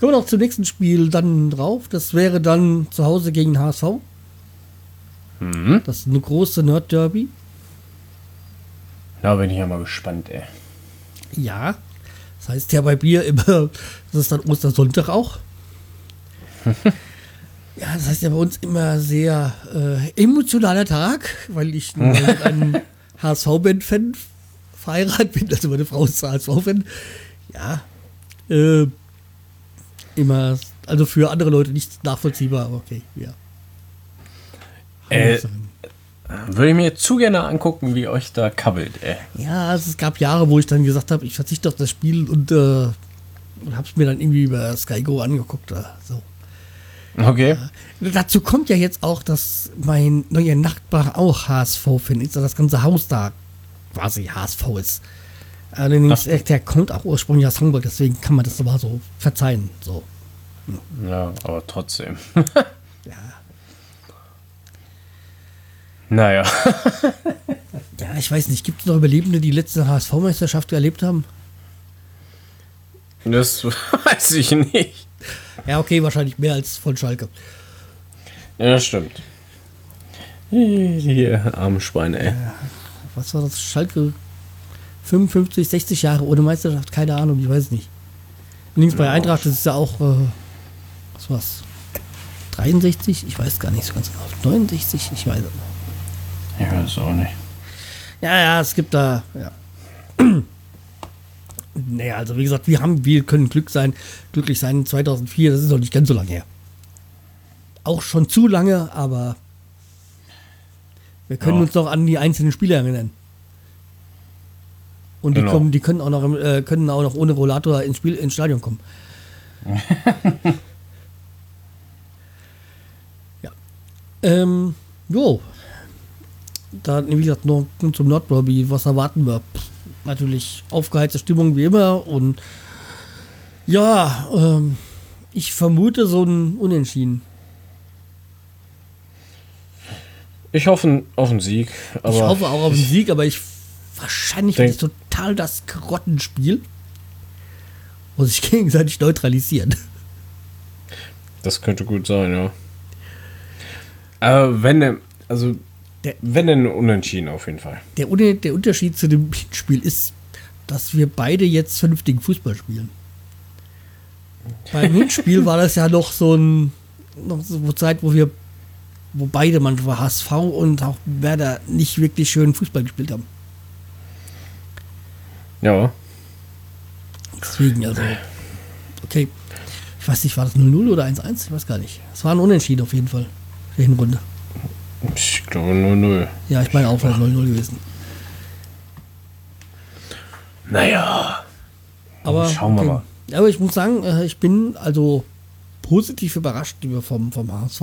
kommen wir noch zum nächsten Spiel dann drauf. Das wäre dann zu Hause gegen HSV. Mhm. Das ist eine große Nerd-Derby. Da bin ich ja mal gespannt, ey. Ja. Das heißt ja bei Bier immer, das ist dann Ostersonntag auch. ja, das heißt ja bei uns immer sehr äh, emotionaler Tag, weil ich einem HSV-Band-Fan verheiratet bin, also meine Frau ist HSV-Fan. Ja. Äh, immer, also für andere Leute nicht nachvollziehbar, aber okay, ja. Äh, Würde ich mir zu gerne angucken, wie euch da kabbelt, ey. Ja, also es gab Jahre, wo ich dann gesagt habe, ich verzichte auf das Spiel und, äh, es mir dann irgendwie über Sky Go angeguckt. Äh, so. Okay. Dazu kommt ja jetzt auch, dass mein neuer Nachbar auch HSV-Fan ist, also das ganze Haus da quasi HSV ist. Allerdings, Ach. äh, der kommt auch ursprünglich aus Hamburg, deswegen kann man das aber so verzeihen. So. Ja, aber trotzdem. Ja. Naja. ja, ich weiß nicht, gibt es noch Überlebende, die letzte HSV-Meisterschaft erlebt haben? Das weiß ich nicht. Ja, okay, wahrscheinlich mehr als von Schalke. Ja, das stimmt. Hier, arme Schweine, ey. was war das? Schalke 55, 60 Jahre ohne Meisterschaft, keine Ahnung, ich weiß nicht. Links bei. Eintracht ist ja auch, äh, was war's? 63? Ich weiß gar nicht so ganz genau. 69? Ich weiß es nicht. Ich weiß auch nicht. Ja, ja, es gibt da, ja. naja, also wie gesagt, wir haben, wir können Glück sein, glücklich sein. 2004, das ist noch nicht ganz so lange her. Auch schon zu lange, aber wir können Ja. uns noch an die einzelnen Spieler erinnern. Und die, Genau. kommen, die können auch noch, äh, können auch noch ohne Rollator ins Spiel, ins Stadion kommen. ja. Ähm, jo. Dann, wie gesagt, noch zum Nordderby. Was erwarten wir? Pff, natürlich aufgeheizte Stimmung wie immer. Und ja, ähm, Ich vermute so ein Unentschieden. Ich hoffe auf einen Sieg. Ich hoffe auch auf einen Sieg, aber ich wahrscheinlich wird es total das Grottenspiel. Wo sich gegenseitig neutralisieren. Das könnte gut sein, ja. Aber wenn, also, Der- wenn denn unentschieden auf jeden Fall. Der, der Unterschied zu dem Hinspiel ist, dass wir beide jetzt vernünftigen Fußball spielen. Beim Hinspiel war das ja noch so ein noch so eine Zeit, wo wir, wo beide, man war HSV und auch Werder nicht wirklich schön Fußball gespielt haben. Ja. Deswegen, also, okay. Ich weiß nicht, war das 0-0 oder 1-1? Ich weiß gar nicht. Es war ein Unentschieden auf jeden Fall. Hinrunde. Ich glaube 0-0. Ja, ich meine auch, wäre 0-0 gewesen. Naja. Aber, Schauen wir mal. Aber ich muss sagen, äh, ich bin also positiv überrascht über vom, vom HSV.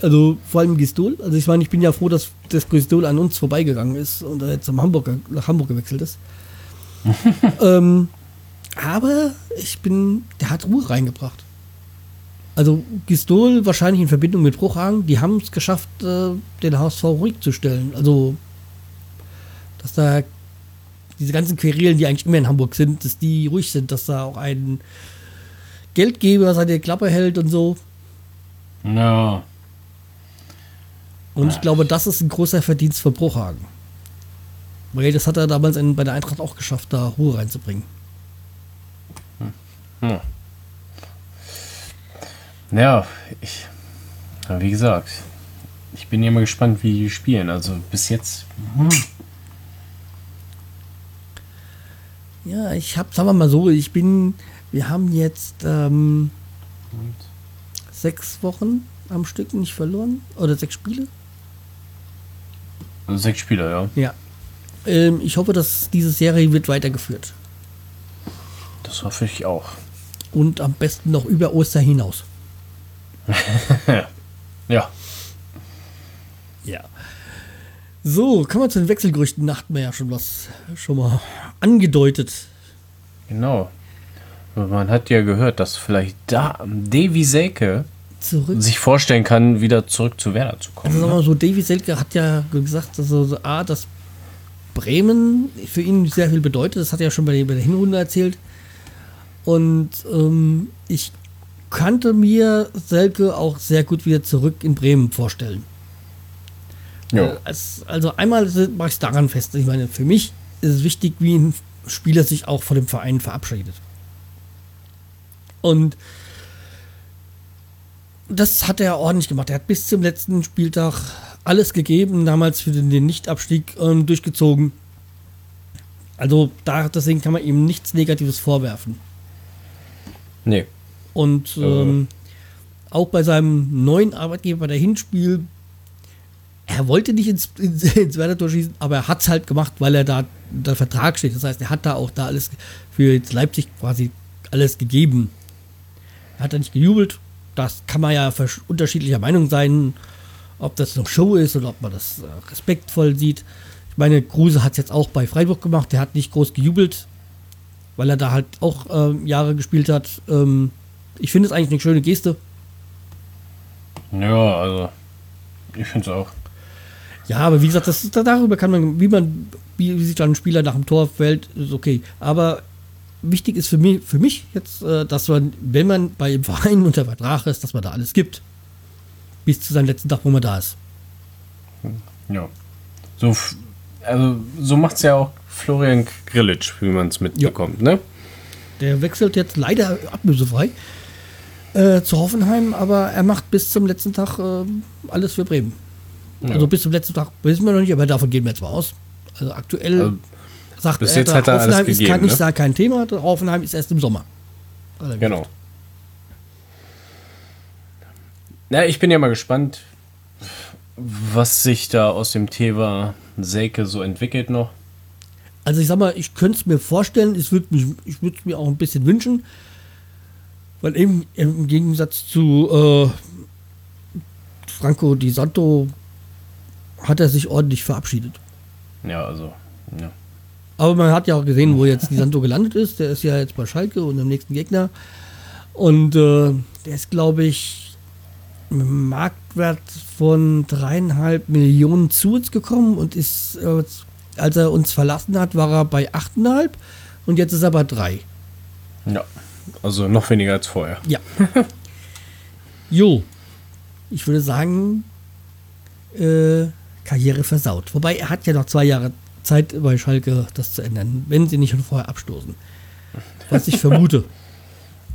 Also vor allem Gistol. Also ich meine, ich bin ja froh, dass das Gistol an uns vorbeigegangen ist und er jetzt zum Hamburg, nach Hamburg gewechselt ist. ähm, aber ich bin, der hat Ruhe reingebracht. Also Gistol wahrscheinlich in Verbindung mit Bruchhagen, die haben es geschafft, äh, den HSV ruhig zu stellen. Also, dass da diese ganzen Querelen, die eigentlich immer in Hamburg sind, dass die ruhig sind, dass da auch ein Geldgeber seine Klappe hält und so. Ja. Und ich glaube, das ist ein großer Verdienst von Bruchhagen. Weil das hat er damals in, bei der Eintracht auch geschafft, da Ruhe reinzubringen. Ja. Ja, ich. Wie gesagt, ich bin ja mal gespannt, wie die spielen. Also bis jetzt. Hm. Ja, ich habe, sagen wir mal so, ich bin, wir haben jetzt ähm, sechs Wochen am Stück nicht verloren. Oder sechs Spiele. Also sechs Spieler, ja. Ja. Ähm, ich hoffe, dass diese Serie wird weitergeführt. Das hoffe ich auch. Und am besten noch über Ostern hinaus. Ja. Ja. So, kommen wir zu den Wechselgerüchten. Da hatten wir ja schon was schon mal angedeutet. Genau. Man hat ja gehört, dass vielleicht da Davy Selke Zurück. sich vorstellen kann, wieder zurück zu Werder zu Also kommen. sagen wir Ne? mal so, Davy Selke hat ja gesagt, dass, also, A, dass Bremen für ihn sehr viel bedeutet. Das hat er ja schon bei der, bei der Hinrunde erzählt. Und ähm, ich kannte mir Selke auch sehr gut wieder zurück in Bremen vorstellen. Ja. Äh, als, also einmal mache ich es daran fest. Ich meine, für mich ist es wichtig, wie ein Spieler sich auch von dem Verein verabschiedet. Und das hat er ordentlich gemacht. Er hat bis zum letzten Spieltag alles gegeben, damals für den, den Nichtabstieg ähm, durchgezogen. Also da, deswegen kann man ihm nichts Negatives vorwerfen. Nee. Und ähm, auch bei seinem neuen Arbeitgeber bei der Hinspiel, er wollte nicht ins, ins, ins Werder-Tor schießen, aber er hat es halt gemacht, weil er da der Vertrag steht. Das heißt, er hat da auch da alles für jetzt Leipzig quasi alles gegeben. Er hat da nicht gejubelt. Das kann man ja unterschiedlicher Meinung sein, ob das noch Show ist oder ob man das äh, respektvoll sieht. Ich meine, Kruse hat es jetzt auch bei Freiburg gemacht. Der hat nicht groß gejubelt, weil er da halt auch ähm, Jahre gespielt hat. Ähm, ich finde es eigentlich eine schöne Geste. Ja, also. Ich finde es auch. Ja, aber wie gesagt, das darüber kann man, wie man, wie, wie sich dann ein Spieler nach dem Tor fällt, ist okay. Aber wichtig ist für mich, für mich jetzt, äh, dass man, wenn man bei einem Verein unter Vertrag ist, dass man da alles gibt. Bis zu seinem letzten Tag, wo man da ist. Ja. So, also, so macht es ja auch Florian Grillitsch, wie man es mitbekommt, ne? Der wechselt jetzt leider ablösefrei äh, zu Hoffenheim, aber er macht bis zum letzten Tag äh, alles für Bremen. Ja. Also bis zum letzten Tag wissen wir noch nicht, aber davon gehen wir jetzt mal aus. Also aktuell Also, sagt bis er, jetzt hat er alles Hoffenheim ist gegeben, kein, nicht ne? sagen, kein Thema, Hoffenheim ist erst im Sommer. Er gesagt. Genau. Na, ich bin ja mal gespannt, was sich da aus dem Thema Selke so entwickelt noch. Also ich sag mal, ich könnte es mir vorstellen, ich würde es mir auch ein bisschen wünschen, weil eben im Gegensatz zu äh, Franco Di Santo hat er sich ordentlich verabschiedet. Ja, also. Ja. Aber man hat ja auch gesehen, wo jetzt Di Santo gelandet ist. Der ist ja jetzt bei Schalke und im nächsten Gegner. Und äh, der ist, glaube ich, mit einem Marktwert von dreieinhalb Millionen zu uns gekommen und ist, äh, als er uns verlassen hat, war er bei achteinhalb und jetzt ist er bei drei. Ja. Also noch weniger als vorher. Ja. jo. Ich würde sagen, äh, Karriere versaut. Wobei er hat ja noch zwei Jahre Zeit bei Schalke das zu ändern, wenn sie nicht schon vorher abstoßen. Was ich vermute.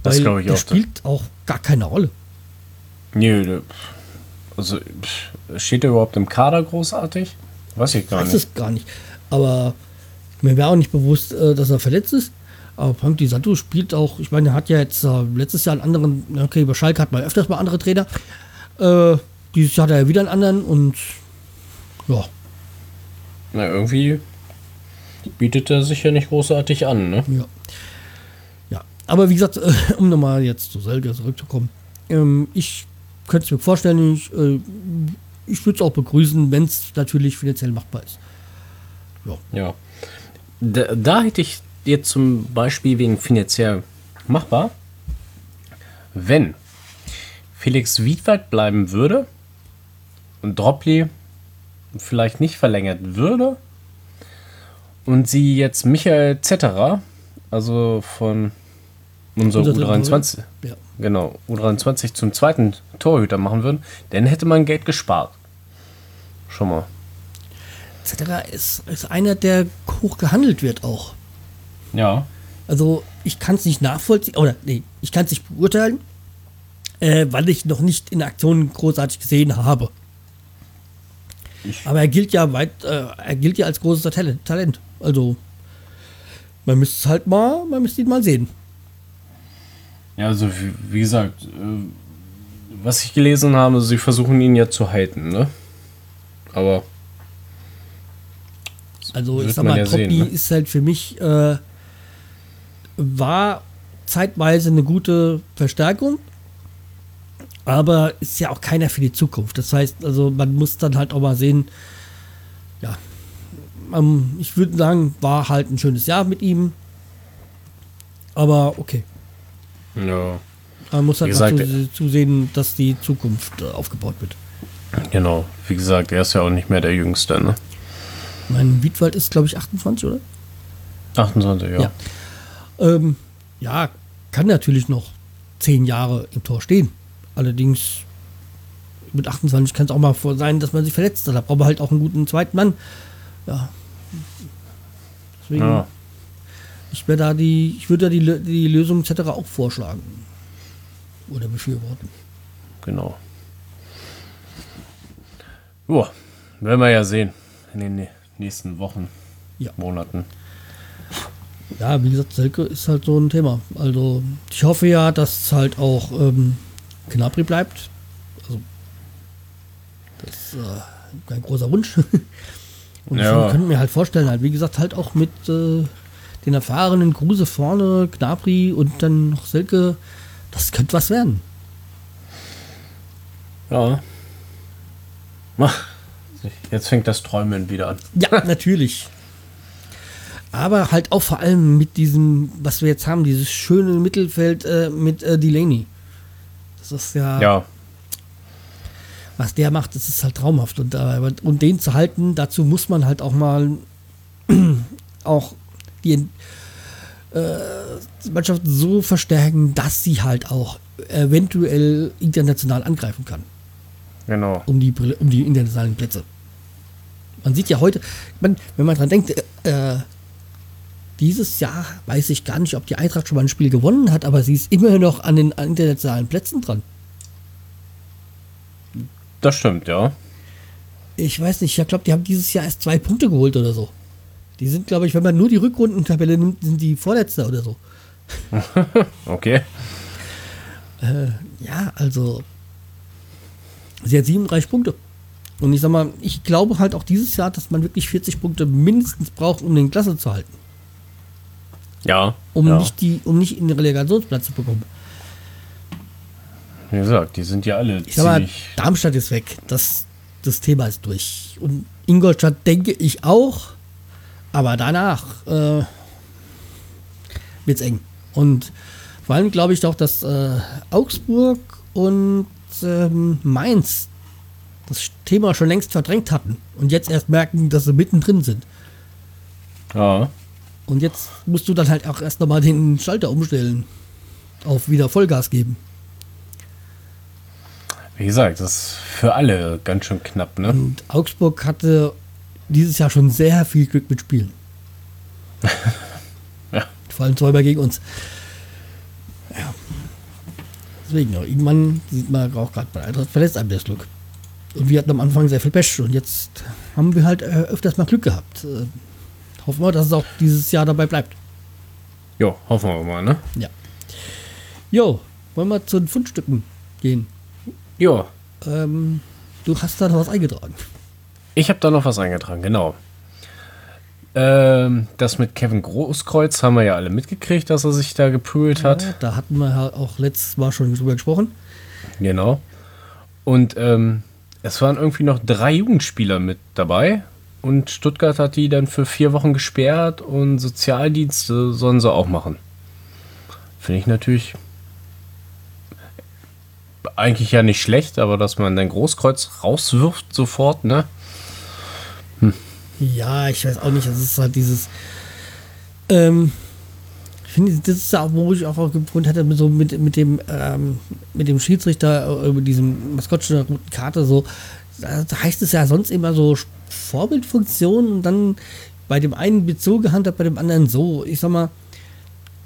Das glaube ich der auch. spielt auch gar keine Rolle. Der- also steht er überhaupt im Kader großartig? Weiß ich gar weiß nicht. es gar nicht. Aber mir wäre auch nicht bewusst, äh, dass er verletzt ist. Aber Panti Santo spielt auch, ich meine, er hat ja jetzt äh, letztes Jahr einen anderen, okay, bei Schalke hat man öfters mal andere Trainer. Äh, dieses Jahr hat er ja wieder einen anderen und ja, Na, irgendwie bietet er sich ja nicht großartig an, ne? ja. Ja, aber wie gesagt, äh, um nochmal jetzt zu Selke zurückzukommen. Ähm, ich könnte es mir vorstellen, ich, äh, ich würde es auch begrüßen, wenn es natürlich finanziell machbar ist. Ja. Da, da hätte ich jetzt zum Beispiel wegen finanziell machbar, wenn Felix Wiedwald bleiben würde und Dropli vielleicht nicht verlängert würde und sie jetzt Michael Zetterer, also von unserer Unser U23, Ja. genau, U23 zum zweiten Torhüter machen würden, dann hätte man Geld gespart. Schon mal. Etc. Ist, ist einer, der hoch gehandelt wird auch. Ja. Also ich kann es nicht nachvollziehen, oder nee, ich kann es nicht beurteilen, äh, weil ich noch nicht in Aktion großartig gesehen habe. Aber er gilt ja weit, äh, er gilt ja als großes Talent. Talent. Also man müsste es halt mal, man müsste ihn mal sehen. Ja, also wie, wie gesagt, äh, was ich gelesen habe, sie versuchen ihn ja zu halten, ne? Aber Also ich sag mal, ja sehen, ne? ist halt für mich, äh, war zeitweise eine gute Verstärkung, aber ist ja auch keiner für die Zukunft. Das heißt, also man muss dann halt auch mal sehen, ja, ähm, ich würde sagen, war halt ein schönes Jahr mit ihm, aber okay. ja, Man muss halt gesagt, zu, zusehen, dass die Zukunft äh, aufgebaut wird. genau. Wie gesagt, er ist ja auch nicht mehr der Jüngste, ne? Mein Wiedwald ist, glaube ich, 28, oder? 28, ja. Ja. Ähm, ja, kann natürlich noch zehn Jahre im Tor stehen. Allerdings mit 28 kann es auch mal vor sein, dass man sich verletzt hat. Da braucht man halt auch einen guten zweiten Mann. Ja. Deswegen, Ja. ich wäre da die, ich würde da die, die Lösung etc. auch vorschlagen. Oder befürworten. Genau. Ja, werden wir ja sehen in den nä- nächsten Wochen, Ja. Monaten. Ja, wie gesagt, Selke ist halt so ein Thema. Also ich hoffe ja, dass halt auch ähm, Knapri bleibt. Also das ist äh, kein großer Wunsch. Und Ja. ich könnte mir halt vorstellen, halt, wie gesagt, halt auch mit äh, den erfahrenen Kruse vorne, Gnabry und dann noch Selke, das könnte was werden. Ja. Ach, Jetzt fängt das Träumen wieder an. Ja, natürlich. Aber halt auch vor allem mit diesem, was wir jetzt haben, dieses schöne Mittelfeld äh, mit äh, Delaney. Das ist ja, Ja, was der macht, das ist halt traumhaft. Und, äh, und den zu halten, dazu muss man halt auch mal auch die, äh, die Mannschaft so verstärken, dass sie halt auch eventuell international angreifen kann genau. um die, Brille- um die internationalen Plätze. Man sieht ja heute, man, wenn man dran denkt, äh, dieses Jahr weiß ich gar nicht, ob die Eintracht schon mal ein Spiel gewonnen hat, aber sie ist immer noch an den internationalen Plätzen dran. Das stimmt, ja. Ich weiß nicht, ich glaube, die haben dieses Jahr erst zwei Punkte geholt oder so. Die sind, glaube ich, wenn man nur die Rückrundentabelle nimmt, sind die Vorletzter oder so. Okay. Ja, also. Sie hat 37 Punkte. Und ich sag mal, ich glaube halt auch dieses Jahr, dass man wirklich 40 Punkte mindestens braucht, um den Klasse zu halten. Ja. Um, ja. nicht, die, um nicht in den Relegationsplatz zu bekommen. Wie gesagt, die sind ja alle Ich sag mal, ziemlich. Darmstadt ist weg. Das, das Thema ist durch. Und Ingolstadt denke ich auch. Aber danach äh, wird es eng. Und Vor allem glaube ich doch, dass äh, Augsburg und ähm, Mainz das Thema schon längst verdrängt hatten und jetzt erst merken, dass sie mittendrin sind. Ja. Und jetzt musst du dann halt auch erst nochmal den Schalter umstellen. Auf wieder Vollgas geben. Wie gesagt, das ist für alle ganz schön knapp, ne? Und Augsburg hatte dieses Jahr schon sehr viel Glück mit Spielen. Ja. Vor allem zweimal gegen uns. Ja. Deswegen, irgendwann sieht man auch gerade bei Eintracht verlässt einem das Glück. Und wir hatten am Anfang sehr viel Pech und jetzt haben wir halt äh, öfters mal Glück gehabt. Hoffen wir, dass es auch dieses Jahr dabei bleibt. Jo, hoffen wir mal, ne? Ja. Jo, wollen wir zu den Fundstücken gehen? Jo, Ähm, du hast da noch was eingetragen. ich habe da noch was eingetragen, genau. Ähm, das mit Kevin Großkreuz haben wir ja alle mitgekriegt, dass er sich da geprügelt hat. Ja, da hatten wir ja auch letztes Mal schon drüber gesprochen. Genau. Und ähm, es waren irgendwie noch drei Jugendspieler mit dabei. Und Stuttgart hat die dann für vier Wochen gesperrt und Sozialdienste sollen sie auch machen. Finde ich natürlich eigentlich ja nicht schlecht, aber dass man dein Großkreuz rauswirft sofort, ne? Ja, ich weiß auch nicht, das ist halt dieses. Ähm, ich finde, das ist ja auch, wo ich auch gefunden hatte, so mit, mit, dem, ähm, mit dem Schiedsrichter, äh, mit diesem Maskottchen roten Karte, so. Da heißt es ja sonst immer so Vorbildfunktion und dann bei dem einen wird so gehandhabt, bei dem anderen so. Ich sag mal,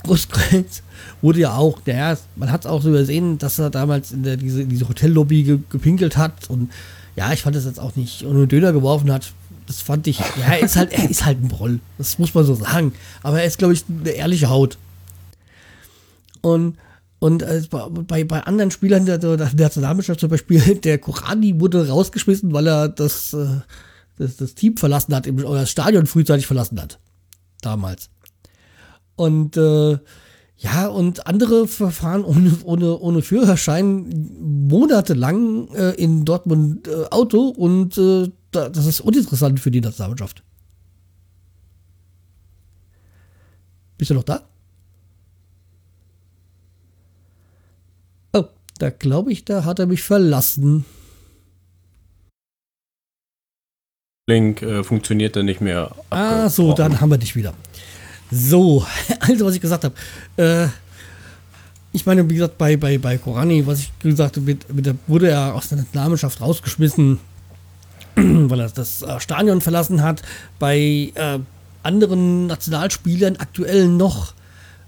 Großkreuz wurde ja auch, der, man hat es auch so übersehen, dass er damals in der, diese, diese Hotellobby ge, gepinkelt hat und ja, ich fand das jetzt auch nicht und einen Döner geworfen hat. Das fand ich, ja, er ist halt, er ist halt ein Broll. Das muss man so sagen. Aber er ist, glaube ich, eine ehrliche Haut. Und, und äh, bei, bei anderen Spielern der, der Nationalmannschaft zum Beispiel, der Korani wurde rausgeschmissen, weil er das, äh, das, das Team verlassen hat, oder das Stadion frühzeitig verlassen hat. Damals. Und äh, ja, und andere verfahren ohne, ohne, ohne Führerschein monatelang äh, in Dortmund äh, Auto und äh, da, das ist uninteressant für die Nationalmannschaft. Bist du noch da? Oh, da glaube ich, da hat er mich verlassen. Link äh, funktioniert dann nicht mehr. Ah, so, dann haben wir dich wieder. So, also was ich gesagt habe. Äh, ich meine, wie gesagt, bei, bei, bei Korani, was ich gesagt habe, mit, mit wurde er aus der Nationalmannschaft rausgeschmissen, weil er das äh, Stadion verlassen hat. Bei äh, anderen Nationalspielern aktuell noch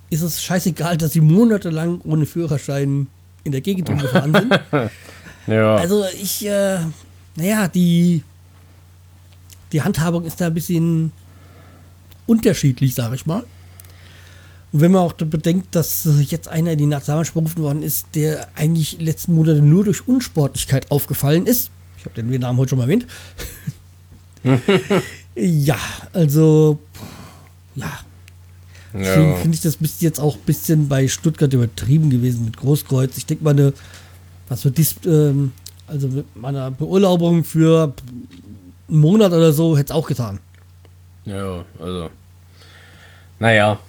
ist es scheißegal, dass sie monatelang ohne Führerschein in der Gegend rumgefahren sind. Ja. Also ich, äh, naja, die, die Handhabung ist da ein bisschen unterschiedlich, sage ich mal. Und wenn man auch bedenkt, dass jetzt einer in die Nationalmannschaft berufen worden ist, der eigentlich letzten Monate nur durch Unsportlichkeit aufgefallen ist. Ich habe den Namen heute schon mal erwähnt. ja, also ja. Deswegen ja. finde ich das bis jetzt auch ein bisschen bei Stuttgart übertrieben gewesen mit Großkreuz. Ich denke mal, eine, was für Dis, ähm, also mit meiner Beurlaubung für einen Monat oder so hätte es auch getan. ja, also. Naja,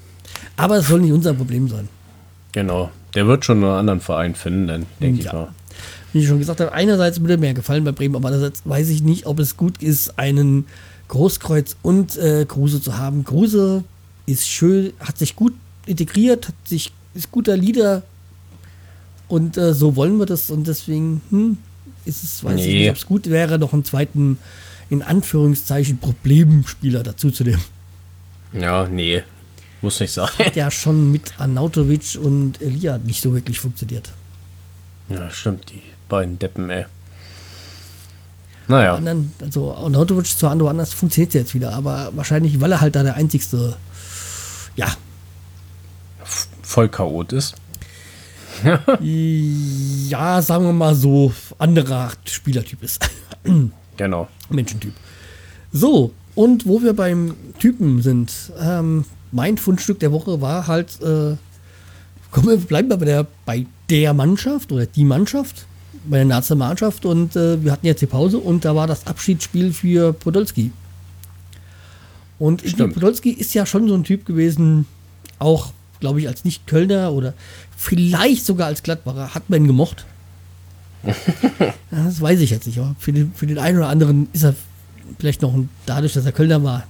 Aber es soll nicht unser Problem sein. genau. Der wird schon einen anderen Verein finden, dann denke Ja. ich mal. Wie ich schon gesagt habe, einerseits würde mir gefallen bei Bremen, aber andererseits weiß ich nicht, ob es gut ist, einen Großkreuz und äh, Kruse zu haben. Kruse ist schön, hat sich gut integriert, hat sich, ist guter Leader und äh, so wollen wir das und deswegen hm, ist es, weiß ich Nee. nicht, ob es gut wäre, noch einen zweiten, in Anführungszeichen, Problemspieler dazu zu nehmen. Ja, nee. Muss nicht sein. Hat ja schon mit Arnautovic und Elia nicht so wirklich funktioniert. Ja, stimmt, die beiden Deppen, ey. Naja, anderen, also Arnautovic zu Ando anders funktioniert jetzt wieder, aber wahrscheinlich, weil er halt da der einzigste, ja, voll Chaot ist. ja, sagen wir mal so, anderer Spielertyp ist. Genau. Menschentyp. So, und wo wir beim Typen sind, ähm, mein Fundstück der Woche war halt, äh, kommen wir, bleiben wir bei der, bei der Mannschaft oder die Mannschaft, bei der Nationalmannschaft und äh, wir hatten jetzt die Pause und da war das Abschiedsspiel für Podolski. Und Stimmt. Podolski ist ja schon so ein Typ gewesen, auch glaube ich, als Nicht-Kölner oder vielleicht sogar als Gladbacher hat man ihn gemocht. das weiß ich jetzt nicht, aber für den, für den einen oder anderen ist er vielleicht noch ein, dadurch, dass er Kölner war,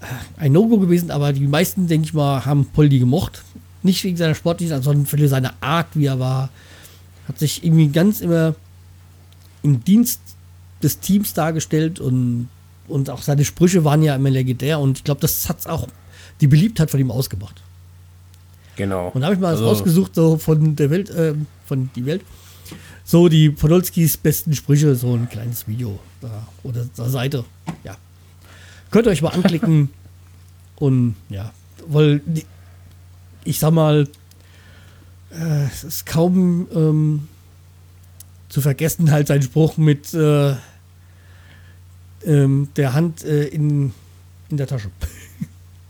äh, ein No-Go gewesen, aber die meisten, denke ich mal, haben Poldi gemocht. Nicht wegen seiner Sportlichkeit, sondern für seine Art, wie er war. Hat sich irgendwie ganz immer im Dienst des Teams dargestellt und, und auch seine Sprüche waren ja immer legendär und ich glaube, das hat auch die Beliebtheit von ihm ausgemacht. Genau. Und da habe ich mal Also- was ausgesucht, so von der Welt, äh, von die Welt. So die Podolskis besten Sprüche, so ein kleines Video da oder zur Seite. Ja. Könnt ihr euch mal anklicken. und ja, weil die, ich sag mal, äh, es ist kaum ähm, zu vergessen, halt sein Spruch mit äh, ähm, der Hand äh, in, in der Tasche.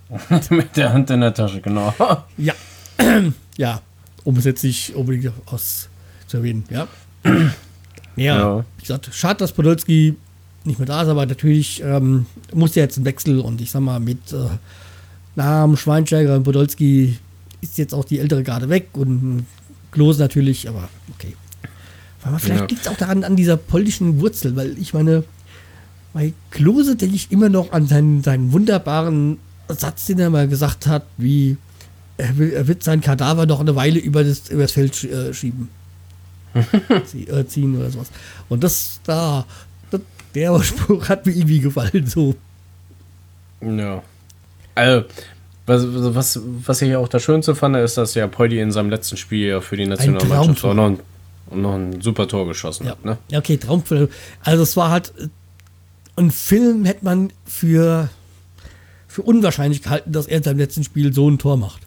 Mit der Hand in der Tasche, genau. Ja. ja, um es jetzt nicht unbedingt aus zu erwähnen, ja. ja, Ja. wie gesagt, schade, dass Podolski nicht mehr da ist, aber natürlich ähm, muss ja jetzt ein Wechsel und ich sag mal, mit äh, Namen, Schweinsteiger und Podolski ist jetzt auch die ältere Garde weg und Klose natürlich, aber okay. Aber vielleicht Ja. liegt es auch daran, an dieser polnischen Wurzel, weil ich meine, bei Klose denke ich immer noch an seinen, seinen wunderbaren Satz, den er mal gesagt hat, wie er, will, er wird sein Kadaver noch eine Weile über das, über das Feld äh, schieben. Sie, äh, ziehen oder sowas. Und das da, das, der Spruch hat mir irgendwie gefallen. So. Ja. Also, was, was, was ich auch das Schönste fand, ist, dass ja Poldi in seinem letzten Spiel ja für die Nationalmannschaft noch ein, noch ein super Tor geschossen Ja. hat. Ne? ja, okay, Traumfilm. Also es war halt äh, ein Film hätte man für, für unwahrscheinlich gehalten, dass er in seinem letzten Spiel so ein Tor macht.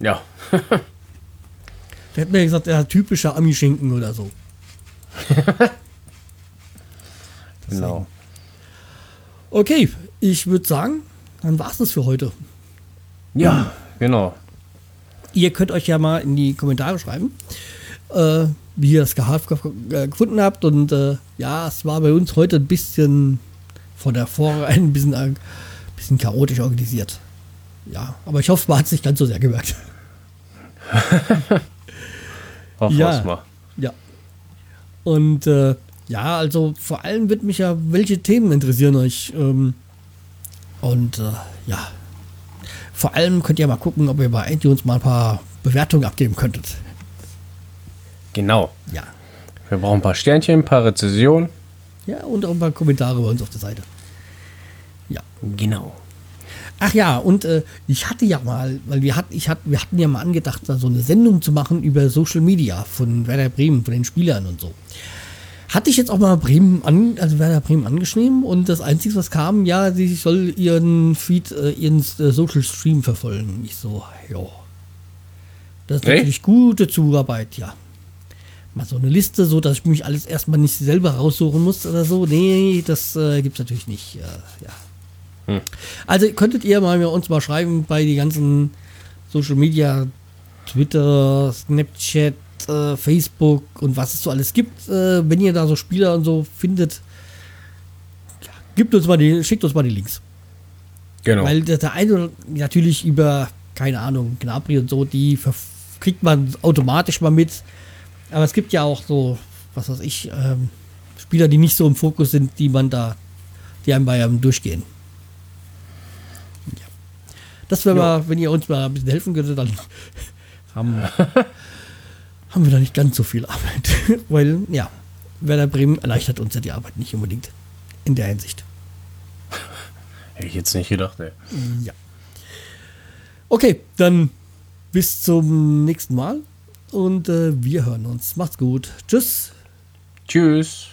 Ja. Da hätte man ja gesagt, ja, typischer Ami-Schinken oder so. Genau. Okay, ich würde sagen, dann war es das für heute. Ja, genau. Ihr könnt euch ja mal in die Kommentare schreiben, äh, wie ihr das äh, gefunden habt. Und äh, ja, es war bei uns heute ein bisschen von der Vorreihe ein bisschen, äh, bisschen chaotisch organisiert. Ja, aber ich hoffe, man hat es nicht ganz so sehr gemerkt. Hoffen Ja. mal. Ja. Und äh, ja, also vor allem wird mich ja, welche Themen interessieren euch. Ähm, und äh, ja, vor allem könnt ihr mal gucken, ob ihr bei iTunes mal ein paar Bewertungen abgeben könntet. Genau. Ja. Wir brauchen ein paar Sternchen, ein paar Rezessionen. Ja, und auch ein paar Kommentare bei uns auf der Seite. Ja. Genau. Ach ja, und äh, ich hatte ja mal, weil wir hatten, ich hat, wir hatten ja mal angedacht, da so eine Sendung zu machen über Social Media von Werder Bremen, von den Spielern und so. Hatte ich jetzt auch mal Bremen an, also Werder Bremen angeschrieben und das Einzige, was kam, ja, sie soll ihren Feed, äh, ihren äh, Social Stream verfolgen. Ich so, ja. Das ist Echt? natürlich gute Zuarbeit, ja. Mal so eine Liste, so dass ich mich alles erstmal nicht selber raussuchen muss oder so. Nee, das äh, gibt es natürlich nicht. Äh, ja. Also könntet ihr mal mir uns mal schreiben bei die ganzen Social Media, Twitter, Snapchat, äh, Facebook und was es so alles gibt, äh, wenn ihr da so Spieler und so findet, ja, gibt uns mal die, schickt uns mal die Links. Genau. Weil der, der eine natürlich über, keine Ahnung, Gnabry und so, die kriegt man automatisch mal mit. Aber es gibt ja auch so, was weiß ich, ähm, Spieler, die nicht so im Fokus sind, die man da, die einem bei einem durchgehen. Ja. Das wäre mal, wenn ihr uns mal ein bisschen helfen könntet, dann haben, haben wir da nicht ganz so viel Arbeit. Weil, ja, Werder Bremen erleichtert uns ja die Arbeit nicht unbedingt. In der Hinsicht. Hätte ich jetzt nicht gedacht, ey. Ja. Okay, dann bis zum nächsten Mal und äh, wir hören uns. Macht's gut. Tschüss. Tschüss.